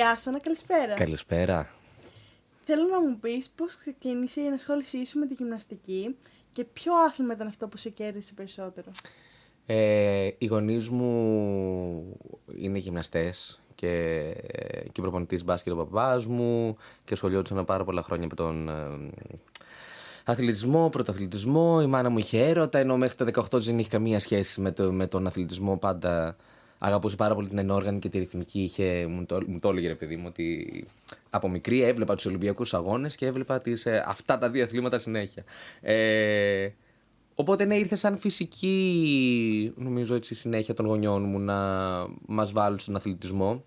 Γεια σου, καλησπέρα. Καλησπέρα. Θέλω να μου πεις πώς ξεκίνησε η ενασχόλησή σου με τη γυμναστική και ποιο άθλημα ήταν αυτό που σε κέρδισε περισσότερο; Ε, οι γονείς μου είναι γυμναστές και, και προπονητής μπάσκετ ο παπάς μου και σχολιόντουσαν πάρα πολλά χρόνια από τον ε, αθλητισμό, πρωταθλητισμό. Η μάνα μου είχε έρωτα, ενώ μέχρι τα 18 δεν είχε καμία σχέση με, το, με τον αθλητισμό. Πάντα αγαπούσε πάρα πολύ την ενόργανη και τη ρυθμική. Είχε, μου, το, μου το έλεγε ρε παιδί μου ότι από μικρή έβλεπα τους Ολυμπιακούς Αγώνες και έβλεπα τις, ε, αυτά τα δύο αθλήματα συνέχεια. Ε, οπότε ναι, ήρθε σαν φυσική νομίζω έτσι συνέχεια των γονιών μου να μας βάλουν στον αθλητισμό.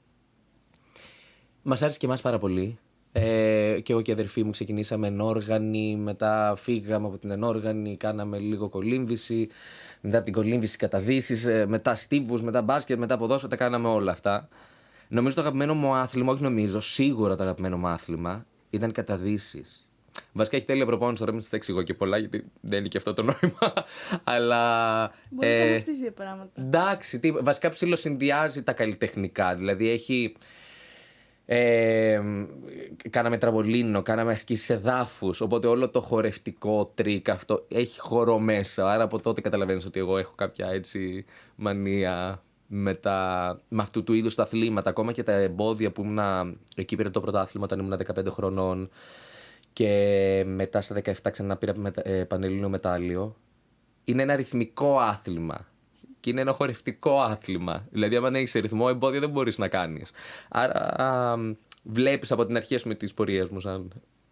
Μας άρεσε και εμάς πάρα πολύ. Ε, και εγώ και η αδερφή μου ξεκινήσαμε ενόργανη, μετά φύγαμε από την ενόργανη, κάναμε λίγο κολύμβηση, μετά την κολύμβηση καταδύσεις, ε, μετά στίβους, μετά μπάσκετ, μετά ποδόσφαιρα, τα κάναμε όλα αυτά. Νομίζω το αγαπημένο μου άθλημα, όχι νομίζω, σίγουρα το αγαπημένο μου άθλημα ήταν οι καταδύσεις. Βασικά έχει τέλεια προπόνηση τώρα, μην σας τα εξηγώ και πολλά, γιατί δεν είναι και αυτό το νόημα. Αλλά. Μπορείς ε, να μας πεις δύο πράγματα. Εντάξει, τι, βασικά ψιλοσυνδυάζει τα καλλιτεχνικά. Δηλαδή έχει ε, κάναμε τραμπολίνο, κάναμε ασκήσεις εδάφου. Οπότε όλο το χορευτικό τρικ αυτό έχει χώρο μέσα. Άρα από τότε καταλαβαίνεις ότι εγώ έχω κάποια έτσι μανία με, τα, με αυτού του είδους τα αθλήματα. Ακόμα και τα εμπόδια που ήμουν. Εκεί πήρε το πρωτάθλημα όταν ήμουν 15 χρονών. Και μετά στα 17 ξανά πήρα ε, πανελλήνιο μετάλλιο. Είναι ένα ρυθμικό άθλημα και είναι ένα χορευτικό άθλημα. Δηλαδή, αν έχεις ρυθμό, εμπόδια δεν μπορείς να κάνεις. Άρα, βλέπεις από την αρχή με τις πορείες μου, σαν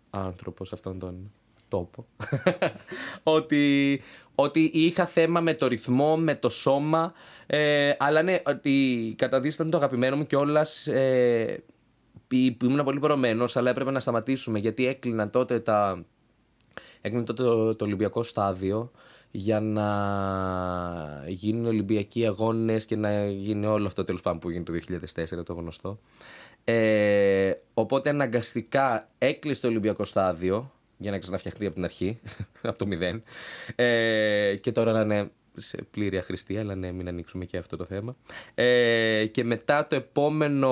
άνθρωπος σε αυτόν τον τόπο, ότι, ότι είχα θέμα με το ρυθμό, με το σώμα. Ε, αλλά ναι, ότι καταδύση ήταν το αγαπημένο μου κιόλας. Ε, που ήμουν πολύ προωμένο, αλλά έπρεπε να σταματήσουμε γιατί έκλεινα τότε τα. Έκλεινε τότε το, το Ολυμπιακό στάδιο για να γίνουν Ολυμπιακοί αγώνες και να γίνει όλο αυτό τέλος πάντων που έγινε το 2004, το γνωστό. Ε, οπότε αναγκαστικά έκλεισε το Ολυμπιακό στάδιο για να ξαναφτιαχτεί από την αρχή, από το μηδέν. Ε, και τώρα να είναι σε πλήρη αχρηστία, αλλά ναι, μην ανοίξουμε και αυτό το θέμα. Ε, και μετά το επόμενο,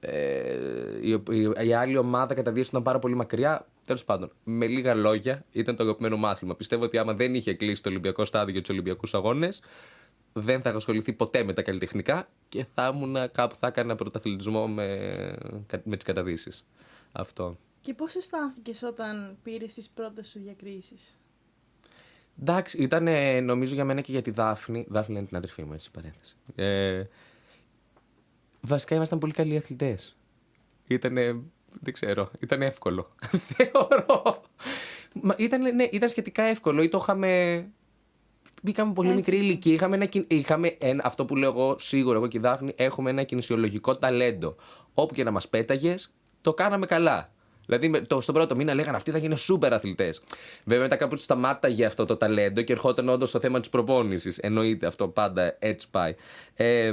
ε, η, η, η, άλλη ομάδα κατά ήταν πάρα πολύ μακριά. Τέλος πάντων, με λίγα λόγια, ήταν το αγαπημένο μάθημα. Πιστεύω ότι άμα δεν είχε κλείσει το Ολυμπιακό στάδιο για τους Ολυμπιακούς Αγώνες, δεν θα είχα ασχοληθεί ποτέ με τα καλλιτεχνικά και θα ήμουν κάπου, θα έκανα πρωταθλητισμό με, με τις καταδύσεις. Αυτό. Και πώς αισθάνθηκες όταν πήρες τις πρώτες σου διακρίσεις; Εντάξει, ήταν νομίζω για μένα και για τη Δάφνη. Δάφνη είναι την αδερφή μου, έτσι παρένθεση. Ε, βασικά ήμασταν πολύ καλοί αθλητές. Ήτανε δεν ξέρω. Ήταν εύκολο. Θεωρώ. ήταν, ναι, ήταν σχετικά εύκολο ή το είχαμε. Μπήκαμε πολύ μικρή ηλικία. Είχαμε, ένα, είχαμε ένα, αυτό που λέω εγώ σίγουρα, εγώ και η Δάφνη, έχουμε ένα κινησιολογικό ταλέντο. Όπου και να μας πέταγες, το κάναμε καλά. Δηλαδή, το, στον πρώτο μήνα λέγανε αυτοί θα γίνουν σούπερ αθλητές. Βέβαια, μετά κάπου σταμάταγε αυτό το ταλέντο και ερχόταν όντως το θέμα της προπόνησης. Εννοείται αυτό πάντα έτσι πάει. Ε,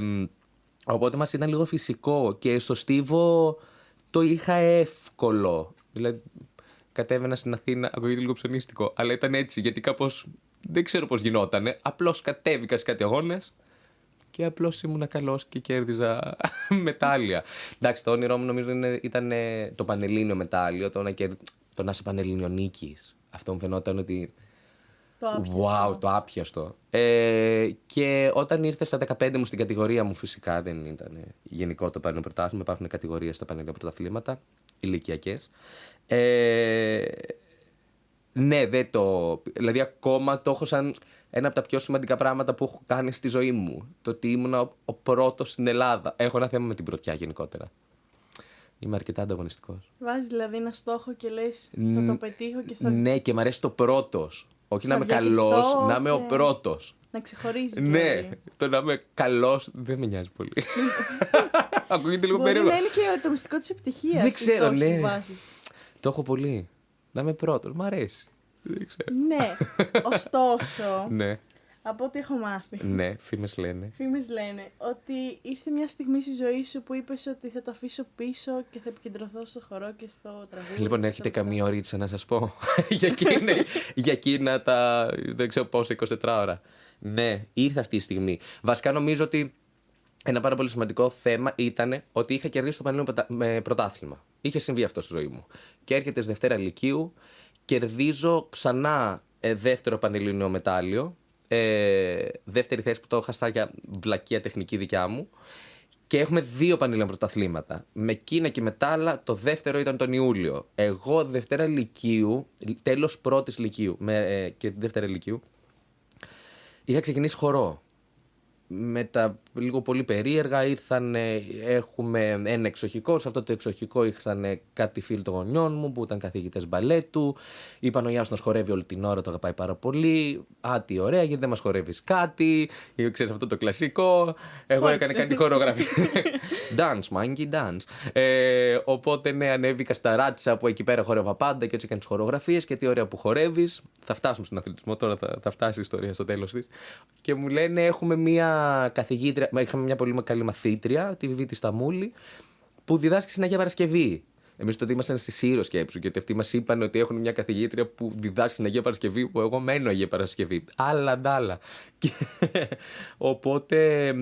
οπότε μας ήταν λίγο φυσικό και στο Στίβο το είχα εύκολο. Δηλαδή, κατέβαινα στην Αθήνα, ακούγεται λίγο ψωνίστικο, αλλά ήταν έτσι γιατί κάπως δεν ξέρω πώς γινότανε. Απλώς κατέβηκα σε κάτι αγώνες και απλώς ήμουν καλός και κέρδιζα μετάλλια. Εντάξει, το όνειρό μου νομίζω ήταν το πανελλήνιο μετάλλιο, το να, κερ... το να είσαι πανελλήνιο νίκης. Αυτό μου φαινόταν ότι. Το άπιαστο. Wow, το άπιαστο. Ε, και όταν ήρθε στα 15 μου στην κατηγορία μου, φυσικά δεν ήταν γενικό το πανελλήνιο πρωτάθλημα. Υπάρχουν κατηγορίες στα πανελλήνια πρωταθλήματα, ηλικιακές. Ε, ναι, δεν το. Δηλαδή, ακόμα το έχω σαν ένα από τα πιο σημαντικά πράγματα που έχω κάνει στη ζωή μου. Το ότι ήμουν ο, ο πρώτος στην Ελλάδα. Έχω ένα θέμα με την πρωτιά γενικότερα. Είμαι αρκετά ανταγωνιστικός. Βάζεις δηλαδή ένα στόχο και λες: Θα το πετύχω και θα. Ναι, και μου αρέσει το πρώτος. Όχι να είμαι καλός, να είμαι ο πρώτος. Να ξεχωρίζεις. Ναι, δηλαδή. το να είμαι καλός δεν με νοιάζει πολύ. Ακούγεται λίγο περίεργο. Μπορεί να είναι και το μυστικό της επιτυχίας. Δεν ξέρω, ναι. Το έχω πολύ. Να είμαι πρώτος. Μ' αρέσει. Δεν ξέρω. Ναι. Ωστόσο. ναι. Από ό,τι έχω μάθει. Ναι, φήμες λένε. Φήμες λένε ότι ήρθε μια στιγμή στη ζωή σου που είπες ότι θα το αφήσω πίσω και θα επικεντρωθώ στο χορό και στο τραγούδι. Λοιπόν, έρχεται καμία ωρίτσα να σας πω. για, εκείνη, για εκείνα τα. δεν ξέρω πόσο, 24 ώρα. Ναι, ήρθε αυτή η στιγμή. Βασικά νομίζω ότι ένα πάρα πολύ σημαντικό θέμα ήταν ότι είχα κερδίσει το Πανελλήνιο Ποτα- με πρωτάθλημα. Είχε συμβεί αυτό στη ζωή μου. Και έρχεται στη Δευτέρα Λυκείου, κερδίζω ξανά ε, δεύτερο Πανελλήνιο μετάλλιο. Ε, δεύτερη θέση που το είχα για βλακεία τεχνική δικιά μου. Και έχουμε δύο Πανελλήνια πρωταθλήματα. Με Κίνα και μετάλλα, το δεύτερο ήταν τον Ιούλιο. Εγώ Δευτέρα Λυκείου, τέλος πρώτης Λυκείου με, ε, και Δευτέρα Λυκείου, είχα ξεκινήσει χορό με τα λίγο πολύ περίεργα ήρθαν, έχουμε ένα εξοχικό. Σε αυτό το εξοχικό ήρθαν κάτι φίλοι των γονιών μου που ήταν καθηγητές μπαλέτου. Είπαν ο Γιάννη χορεύει όλη την ώρα, το αγαπάει πάρα πολύ. Α, τι ωραία, γιατί δεν μας χορεύεις κάτι. Ξέρεις αυτό το κλασικό. Εγώ έκανα κάτι χορογραφία. dance, monkey dance. Ε, οπότε ναι, ανέβηκα στα ράτσα που εκεί πέρα χορεύα πάντα και έτσι έκανε τις χορογραφίες και τι ωραία που χορεύεις. Θα φτάσουμε στον αθλητισμό τώρα, θα, θα φτάσει η ιστορία στο τέλος της. Και μου λένε έχουμε μία καθηγήτρια, είχαμε μια πολύ καλή μαθήτρια, τη Βιβίτη Σταμούλη, που διδάσκει στην Αγία Παρασκευή. Εμείς τότε ήμασταν στη Σύρο σκέψου, γιατί αυτοί μας είπαν ότι έχουν μια καθηγήτρια που διδάσκει στην Αγία Παρασκευή, που εγώ μένω Αγία Παρασκευή. Άλλα ντάλα. Και... Οπότε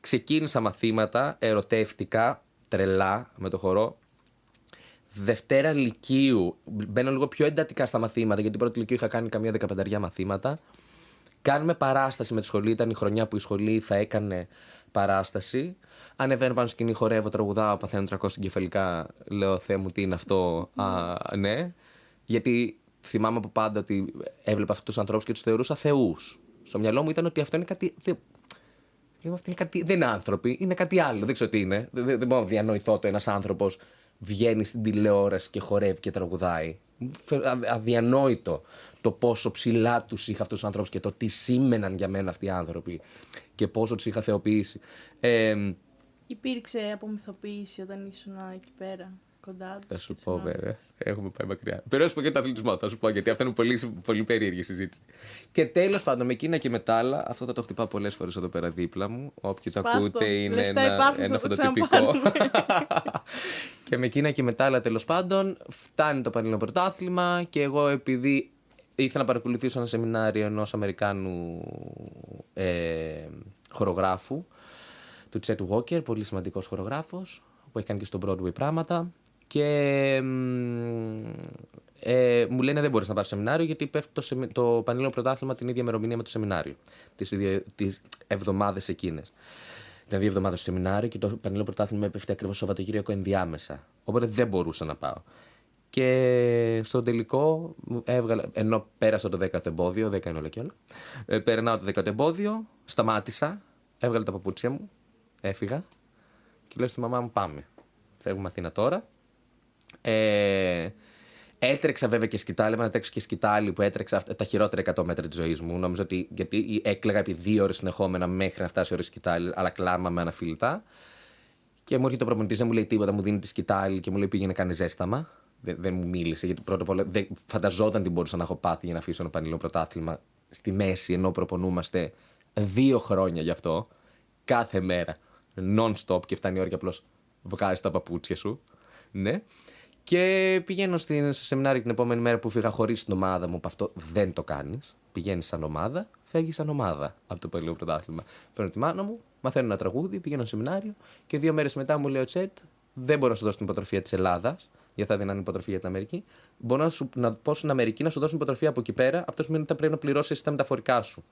ξεκίνησα μαθήματα, ερωτεύτηκα τρελά με το χορό. Δευτέρα Λυκείου, μπαίνω λίγο πιο εντατικά στα μαθήματα, γιατί πρώτη Λυκείου είχα κάνει καμία δεκαπενταριά μαθήματα. Κάνουμε παράσταση με τη σχολή. Ήταν η χρονιά που η σχολή θα έκανε παράσταση. Ανεβαίνω πάνω σκηνή, χορεύω, τραγουδάω, παθαίνω 300 εγκεφαλικά. Λέω, Θεέ μου, τι είναι αυτό; Α, ναι. Γιατί θυμάμαι από πάντα ότι έβλεπα αυτούς τους ανθρώπους και τους θεωρούσα θεούς. Στο μυαλό μου ήταν ότι αυτό είναι κάτι. Δεν, αυτό είναι κάτι, δεν είναι άνθρωποι, είναι κάτι άλλο. Δεν ξέρω τι είναι. Δεν, δεν μπορώ να διανοηθώ το ένας άνθρωπος βγαίνει στην τηλεόραση και χορεύει και τραγουδάει. Αδιανόητο το πόσο ψηλά τους είχα αυτούς τους ανθρώπους και το τι σήμαιναν για μένα αυτοί οι άνθρωποι και πόσο τους είχα θεοποιήσει. Ε, Υπήρξε απομυθοποίηση όταν ήσουν εκεί πέρα. Κοντά θα σου πω, βέβαια. Έχουμε πάει μακριά. Περάσου πω και το αθλητισμό, θα σου πω, γιατί αυτό είναι πολύ, πολύ περίεργη συζήτηση. Και τέλος πάντων, με εκείνα και μετά άλλα, αυτό θα το χτυπάω πολλές φορές εδώ πέρα δίπλα μου. Όποιοι το ακούτε, είναι ένα, ένα φωτοτυπικό. και με εκείνα και μετά άλλα, τέλος πάντων, φτάνει το Πανελλήνιο Πρωτάθλημα και εγώ επειδή ήθελα να παρακολουθήσω ένα σεμινάριο ενός Αμερικάνου ε, χορογράφου, του Τσέτ Walker, πολύ σημαντικός χορογράφος, που έχει κάνει και στο Broadway πράγματα. Και ε, μου λένε δεν μπορείς να πας στο σεμινάριο γιατί πέφτει το, σεμι... το Πανελλήνιο Πρωτάθλημα την ίδια ημερομηνία με το σεμινάριο. Τις εβδομάδες εκείνες. Ήταν δύο εβδομάδες στο σεμινάριο και το Πανελλήνιο Πρωτάθλημα πέφτει ακριβώς Σαββατοκύριακο ενδιάμεσα. Οπότε δεν μπορούσα να πάω. Και στο τελικό έβγαλα, ενώ πέρασα το 10ο εμπόδιο, 10 είναι όλα και όλα. Ε, περνάω το 10ο εμπόδιο, σταμάτησα, έβγαλα τα παπούτσια μου, έφυγα και λέω στη μαμά μου πάμε. Φεύγουμε Αθήνα τώρα. Ε, έτρεξα βέβαια και σκητάλη, έβαλα να τρέξω και σκητάλη που έτρεξα τα χειρότερα 100 μέτρα της ζωής μου. Νομίζω ότι γιατί έκλαιγα επί δύο ώρες συνεχόμενα μέχρι να φτάσει η ώρα σκητάλης, αλλά κλάμα με αναφιλητά. Και μου έρχεται ο προπονητής, δεν μου λέει τίποτα, μου δίνει τη σκητάλη και μου λέει πήγαινε κάνει ζέσταμα. Δεν, δεν μου μίλησε, γιατί πρώτα απ' όλα δεν φανταζόταν τι μπορούσα να έχω πάθει για να αφήσω ένα πανελλήνιο πρωτάθλημα στη μέση, ενώ προπονούμαστε δύο χρόνια γι' αυτό, κάθε μέρα, non-stop και φτάνει η ώρα και απλώς βγάζεις τα παπούτσια σου. Ναι. Και πηγαίνω στην, στο σεμινάριο την επόμενη μέρα που φύγα χωρίς την ομάδα μου, που αυτό δεν το κάνεις. Πηγαίνεις σαν ομάδα, φεύγεις σαν ομάδα από το παλιό πρωτάθλημα. Παίρνω τη μάνα μου, μαθαίνω ένα τραγούδι, πηγαίνω στο σεμινάριο και δύο μέρες μετά μου λέει ο Τσέτ, δεν μπορώ να σου δώσω την υποτροφία της Ελλάδας, γιατί θα δίνανε υποτροφία για την Αμερική. Μπορώ να, σου, να πω στην Αμερική να σου δώσω υποτροφία από εκεί πέρα. Αυτό σημαίνει ότι θα πρέπει να πληρώσεις τα μεταφορικά σου.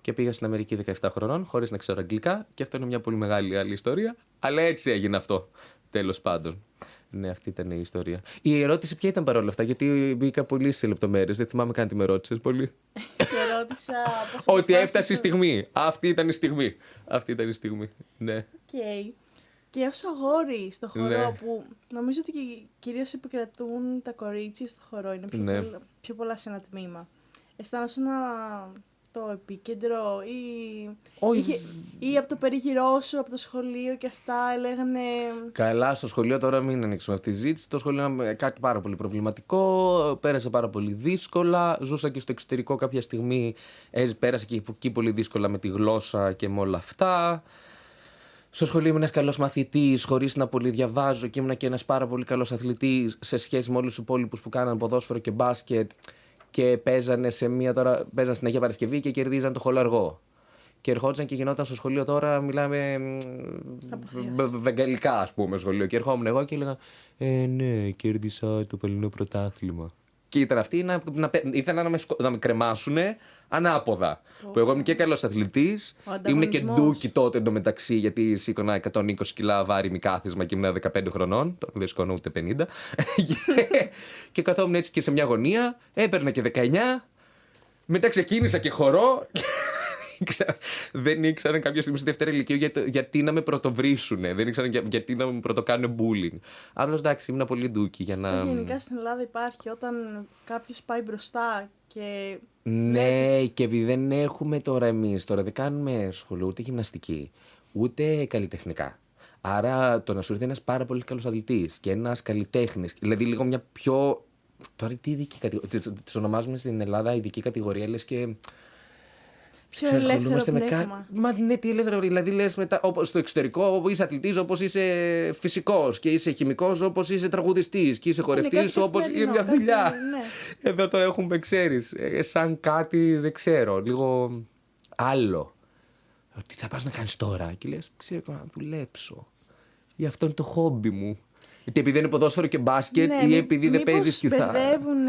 Και πήγα στην Αμερική 17 χρονών, χωρίς να ξέρω αγγλικά, και αυτό είναι μια πολύ μεγάλη άλλη ιστορία. Αλλά έτσι έγινε αυτό, τέλος πάντων. Ναι, αυτή ήταν η ιστορία. Η ερώτηση ποια ήταν παρόλα αυτά, γιατί μπήκα πολύ σε λεπτομέρειες. Δεν θυμάμαι καν τι με ρώτησες πολύ. Σε ρώτησα. Ότι έφτασε η στιγμή. Αυτή ήταν η στιγμή. Αυτή ήταν η στιγμή. Ναι. Okay. Και ω αγόρι στο χορό ναι. που νομίζω ότι κυρίως επικρατούν τα κορίτσια στο χορό, είναι πιο, ναι. πολλά, πιο πολλά σε ένα τμήμα. Αισθάνεσαι να το επίκεντρο ή, Όχι. είχε, ή από το περίγυρό σου, από το σχολείο και αυτά έλεγανε... Καλά, στο σχολείο τώρα μην ανοίξουμε αυτή τη ζήτηση. Το σχολείο είναι κάτι πάρα πολύ προβληματικό, πέρασε πάρα πολύ δύσκολα. Ζούσα και στο εξωτερικό κάποια στιγμή, πέρασε και εκεί πολύ δύσκολα με τη γλώσσα και με όλα αυτά. Στο σχολείο ήμουν ένας καλός μαθητής, χωρίς να πολύ διαβάζω και ήμουν και ένας πάρα πολύ καλός αθλητής σε σχέση με όλους τους υπόλοιπους που κάναν ποδόσφαιρο και μπάσκετ και παίζανε σε μία τώρα, παίζαν στην Αγία Παρασκευή και κερδίζαν το χολαργό. Και ερχόντουσαν και γινόταν στο σχολείο τώρα, μιλάμε βεγγαλικά, ας πούμε, σχολείο. Και ερχόμουν εγώ και έλεγα Ε, ναι, κέρδισα το παλινό πρωτάθλημα. Και ήταν αυτοί να, να, ήθελαν να με, να με κρεμάσουν ανάποδα. Oh. Που εγώ ήμουν και καλός αθλητής. Ήμουν και ντούκι τότε εντωμεταξύ, γιατί σήκωνα 120 κιλά βάρη μη κάθισμα και ήμουν 15 χρονών. Τώρα δεν σηκώνω ούτε 50. και καθόμουν έτσι και σε μια γωνία. Έπαιρνα και 19. Μετά ξεκίνησα και χορό δεν ήξεραν κάποια στιγμή στη δεύτερη ηλικία για, γιατί να με πρωτοβρίσουν. Δεν ήξεραν για, γιατί να με πρωτοκάνουν bullying. Απλώς εντάξει, ήμουν πολύ ντούκι για να. Αυτό γενικά στην Ελλάδα υπάρχει όταν κάποιος πάει μπροστά και. Ναι, και επειδή δεν έχουμε τώρα εμείς, τώρα δεν κάνουμε σχολείο ούτε γυμναστική, ούτε καλλιτεχνικά. Άρα το να σου έρθει ένας πάρα πολύ καλός αθλητής και ένας καλλιτέχνης, δηλαδή λίγο μια πιο. Τώρα τι ειδική κατηγορία. Τι ονομάζουμε στην Ελλάδα ειδική κατηγορία, λες και Πιο ελεύθερο με κα... Μα ναι, τι ελεύθερο. Δηλαδή λες μετά όπως στο εξωτερικό είσαι αθλητής όπως είσαι φυσικός και είσαι χημικός όπως είσαι τραγουδιστής και είσαι χορευτής όπως είναι μια δουλειά. Ναι. Εδώ το έχουμε, ξέρεις. Ε, σαν κάτι δεν ξέρω. Λίγο άλλο. Τι θα πας να κάνεις τώρα; Και λες, ξέρω να δουλέψω. Ή αυτό είναι το χόμπι μου. Γιατί επειδή είναι ποδόσφαιρο και μπάσκετ ναι, ή επειδή δεν παίζεις κιθάρα. Μπερδεύουν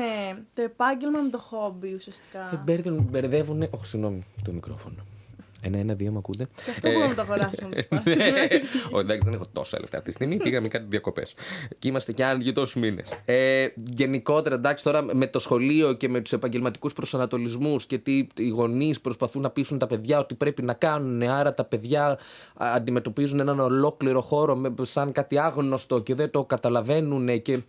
το επάγγελμα με το χόμπι ουσιαστικά. Μπερδεύουν. μπερδεύουν όχι, συγγνώμη, το μικρόφωνο. Ένα, ένα, δύο, με ακούτε. Και αυτό μπορούμε να το αγοράσουμε να ναι. Εντάξει, δεν έχω τόσα λεφτά αυτή τη στιγμή. Πήγαμε κάτι διακοπές. Και είμαστε και άλλοι τόσου μήνες. Ε, γενικότερα, εντάξει, τώρα με το σχολείο και με τους επαγγελματικούς προσανατολισμούς και τι οι γονείς προσπαθούν να πείσουν τα παιδιά ότι πρέπει να κάνουν. Άρα τα παιδιά αντιμετωπίζουν έναν ολόκληρο χώρο σαν κάτι άγνωστο και δεν το καταλαβαίνουν. Και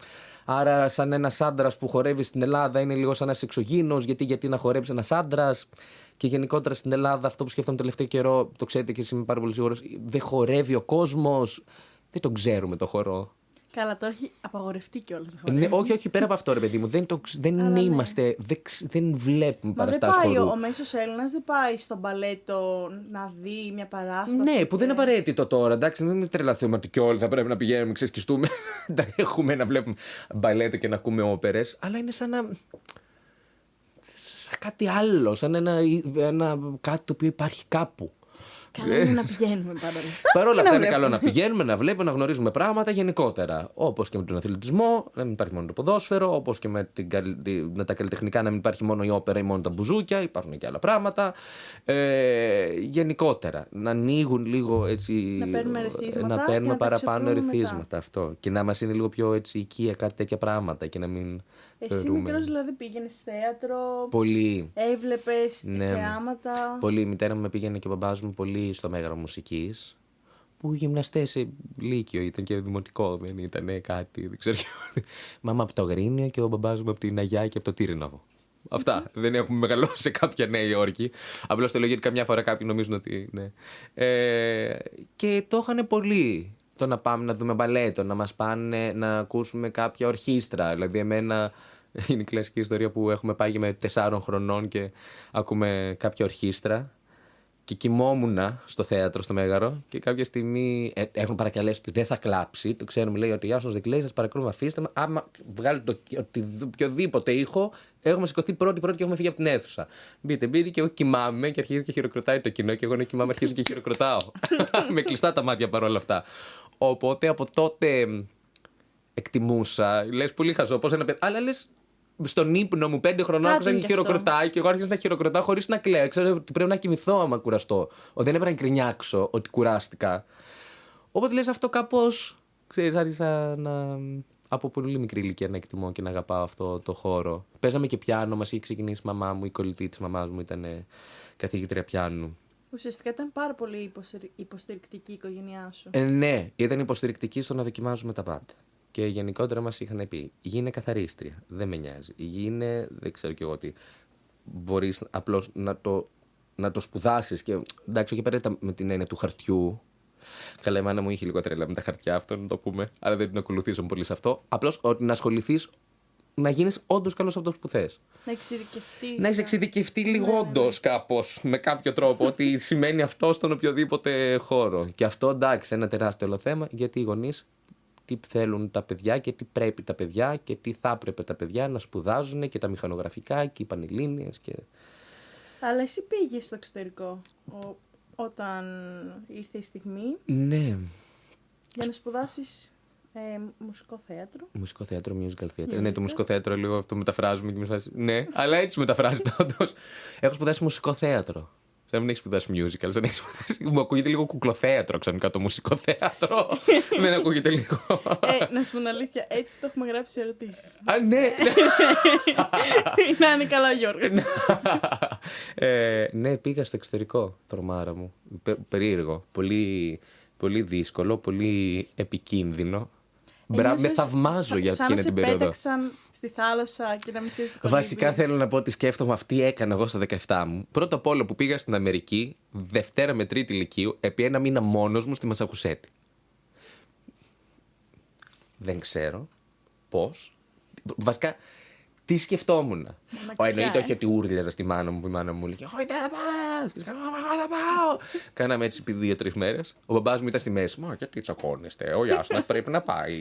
Άρα, σαν ένας άντρας που χορεύει στην Ελλάδα, είναι λίγο σαν ένας εξωγήινος, γιατί, γιατί να χορέψει ένας άντρας. Και γενικότερα στην Ελλάδα, αυτό που σκέφτομαι το τελευταίο καιρό, το ξέρετε και εσύ είμαι πάρα πολύ σίγουρος, δεν χορεύει ο κόσμος. Δεν τον ξέρουμε το χορό. Καλά, τώρα έχει απαγορευτεί κιόλας να Ναι, όχι, όχι, πέρα από αυτό, ρε παιδί μου. Δεν, το, δεν Αλλά, ναι. είμαστε, ναι. δεν, δεν βλέπουμε παραστάσεις χορού. Ο, ο μέσος Έλληνας δεν πάει στο μπαλέτο να δει μια παράσταση. Ναι, που δεν είναι απαραίτητο τώρα. Εντάξει, δεν είναι τρελαθούμε ότι κι όλοι θα πρέπει να πηγαίνουμε, ξεσκιστούμε. να έχουμε να βλέπουμε μπαλέτο και να ακούμε όπερες. Αλλά είναι σαν να σαν κάτι άλλο, σαν ένα, ένα κάτι το οποίο υπάρχει κάπου. Καλό είναι να πηγαίνουμε παρόλα αυτά. Παρ' όλα αυτά είναι καλό να πηγαίνουμε, να βλέπουμε, να γνωρίζουμε πράγματα γενικότερα. Όπως και με τον αθλητισμό, να μην υπάρχει μόνο το ποδόσφαιρο, όπως και με, την, με τα καλλιτεχνικά, να μην υπάρχει μόνο η όπερα ή μόνο τα μπουζούκια, υπάρχουν και άλλα πράγματα. Ε, γενικότερα, να ανοίγουν λίγο έτσι. Να παίρνουμε ερεθίσματα. Να παίρνουμε παραπάνω ερεθίσματα αυτό. Και να μας είναι λίγο πιο έτσι οικία κάτι τέτοια πράγματα και να μην. Εσύ μικρός δηλαδή πήγαινες θέατρο. Πολύ. Έβλεπες ναι. θεάματα. Πολύ. Η μητέρα μου με πήγαινε και ο μπαμπάς μου πολύ στο μέγαρο μουσικής. Που γυμναστές σε λύκειο ήταν και δημοτικό, δεν ήταν κάτι. Δεν ξέρω. Μάμα από το Γρίνιο και ο μπαμπάς μου από την Αγιά και από το Τύρινοβο. Αυτά. δεν έχουμε μεγαλώσει σε κάποια Νέα Υόρκη. Απλώς το λέω γιατί καμιά φορά κάποιοι νομίζουν ότι. Ναι. Ε, και το είχαν πολύ. Το να πάμε να δούμε μπαλέτο, να μας πάνε να ακούσουμε κάποια ορχήστρα. Δηλαδή, εμένα είναι η κλασική ιστορία που έχουμε πάει με τεσσάρων χρονών και ακούμε κάποια ορχήστρα και κοιμόμουν στο θέατρο στο Μέγαρο και κάποια στιγμή ε, έχουν παρακαλέσει ότι δεν θα κλάψει. Το ξέρουμε, λέει ότι Ιάσο δεν κλαίει, σας παρακαλούμε, αφήστε με. Άμα βγάλει το, οποιοδήποτε ήχο, έχουμε σηκωθεί πρώτη-πρώτη και έχουμε φύγει από την αίθουσα. Μπείτε, μπείτε και εγώ κοιμάμαι και αρχίζει και χειροκροτάει το κοινό και εγώ να κοιμάμαι, αρχίζω και χειροκροτάω. με κλειστά τα μάτια παρόλα αυτά. Οπότε από τότε εκτιμούσα. Λες πολύ χαζό, πώς ένα παιδί. Αλλά λες στον ύπνο μου πέντε χρονών άρχισα να χειροκροτάει και εγώ άρχισα να χειροκροτάω χωρίς να κλαίω. Ξέρω ότι πρέπει να κοιμηθώ άμα κουραστώ. Ότι δεν έπρεπε να κρινιάξω ότι κουράστηκα. Οπότε λες αυτό κάπως. ξέρεις, άρχισα να. Από πολύ μικρή ηλικία να εκτιμώ και να αγαπάω αυτό το χώρο. Παίζαμε και πιάνο, μας είχε ξεκινήσει η μαμά μου, η κολλητή της μαμάς μου ήταν καθηγήτρια πιάνου. Ουσιαστικά ήταν πάρα πολύ υποστηρικτική η οικογένειά σου. Ε, ναι, ήταν υποστηρικτική στο να δοκιμάζουμε τα πάντα. Και γενικότερα μας είχαν πει: Γίνε καθαρίστρια. Δεν με νοιάζει. Γίνε, δεν ξέρω κι εγώ τι. Μπορείς απλώς να το, να το σπουδάσεις. Και εντάξει, όχι απαραίτητα με την έννοια του χαρτιού. Καλά, η μάνα μου είχε λίγο τρέλα με τα χαρτιά, αυτό να το πούμε. Αλλά δεν την ακολουθήσω πολύ σε αυτό. Απλώς ότι να ασχοληθείς να γίνεις όντως καλός αυτό που θες. Να εξειδικευτείς. Να έχεις εξειδικευτεί λιγόντω ναι, ναι. κάπως, με κάποιο τρόπο, ότι σημαίνει αυτό στον οποιοδήποτε χώρο. Και αυτό εντάξει, ένα τεράστιο θέμα, γιατί οι γονείς τι θέλουν τα παιδιά και τι πρέπει τα παιδιά και τι θα έπρεπε τα παιδιά να σπουδάζουν και τα μηχανογραφικά και οι πανελλήνιες και... Αλλά εσύ πήγες στο εξωτερικό. Ο... όταν ήρθε η στιγμή; Ναι. Για να σπουδάσεις ε, μουσικό θέατρο. Μουσικό θέατρο, musical theater. Ναι, το μουσικό θέατρο λίγο αυτό μεταφράζουμε και μεταφράζει. Ναι, αλλά έτσι μεταφράζεται όντως. Έχω σπουδάσει μουσικό θέατρο. Σαν μην έχεις σπουδάσει musical, σαν έχεις σπουδάσει. Μου ακούγεται λίγο κουκλοθέατρο ξαφνικά το μουσικό θέατρο. Δεν ακούγεται λίγο. Ε, να σου πω την αλήθεια, έτσι το έχουμε γράψει σε ερωτήσεις. Α, ναι. να είναι καλά ο Γιώργος. ε, ναι, πήγα στο εξωτερικό, τρομάρα μου. Πε- περίεργο. Πολύ, πολύ δύσκολο, πολύ επικίνδυνο. Μπρα, με Ένιωσες θαυμάζω για σαν εκείνη να σε την περίοδο. πέταξαν στη θάλασσα και να μην ξέρεις το κολύμπι. Βασικά θέλω να πω ότι σκέφτομαι αυτή έκανα εγώ στα 17 μου. Πρώτο απ' όλο που πήγα στην Αμερική, Δευτέρα με Τρίτη Λυκείου, επί ένα μήνα μόνος μου στη Μασαχουσέτη. Δεν ξέρω πώς. Βασικά, τι σκεφτόμουν. Ο, εννοείται ε. όχι ότι ούρλιαζα στη μάνα μου που η μάνα μου έλεγε Όχι, δεν θα πας! Και λέγα, «Εγώ θα πάω. Κάναμε έτσι επί δύο-τρεις μέρες. Ο μπαμπάς μου ήταν στη μέση. Μα γιατί τσακώνεστε. Ο Ιάσονα πρέπει να πάει.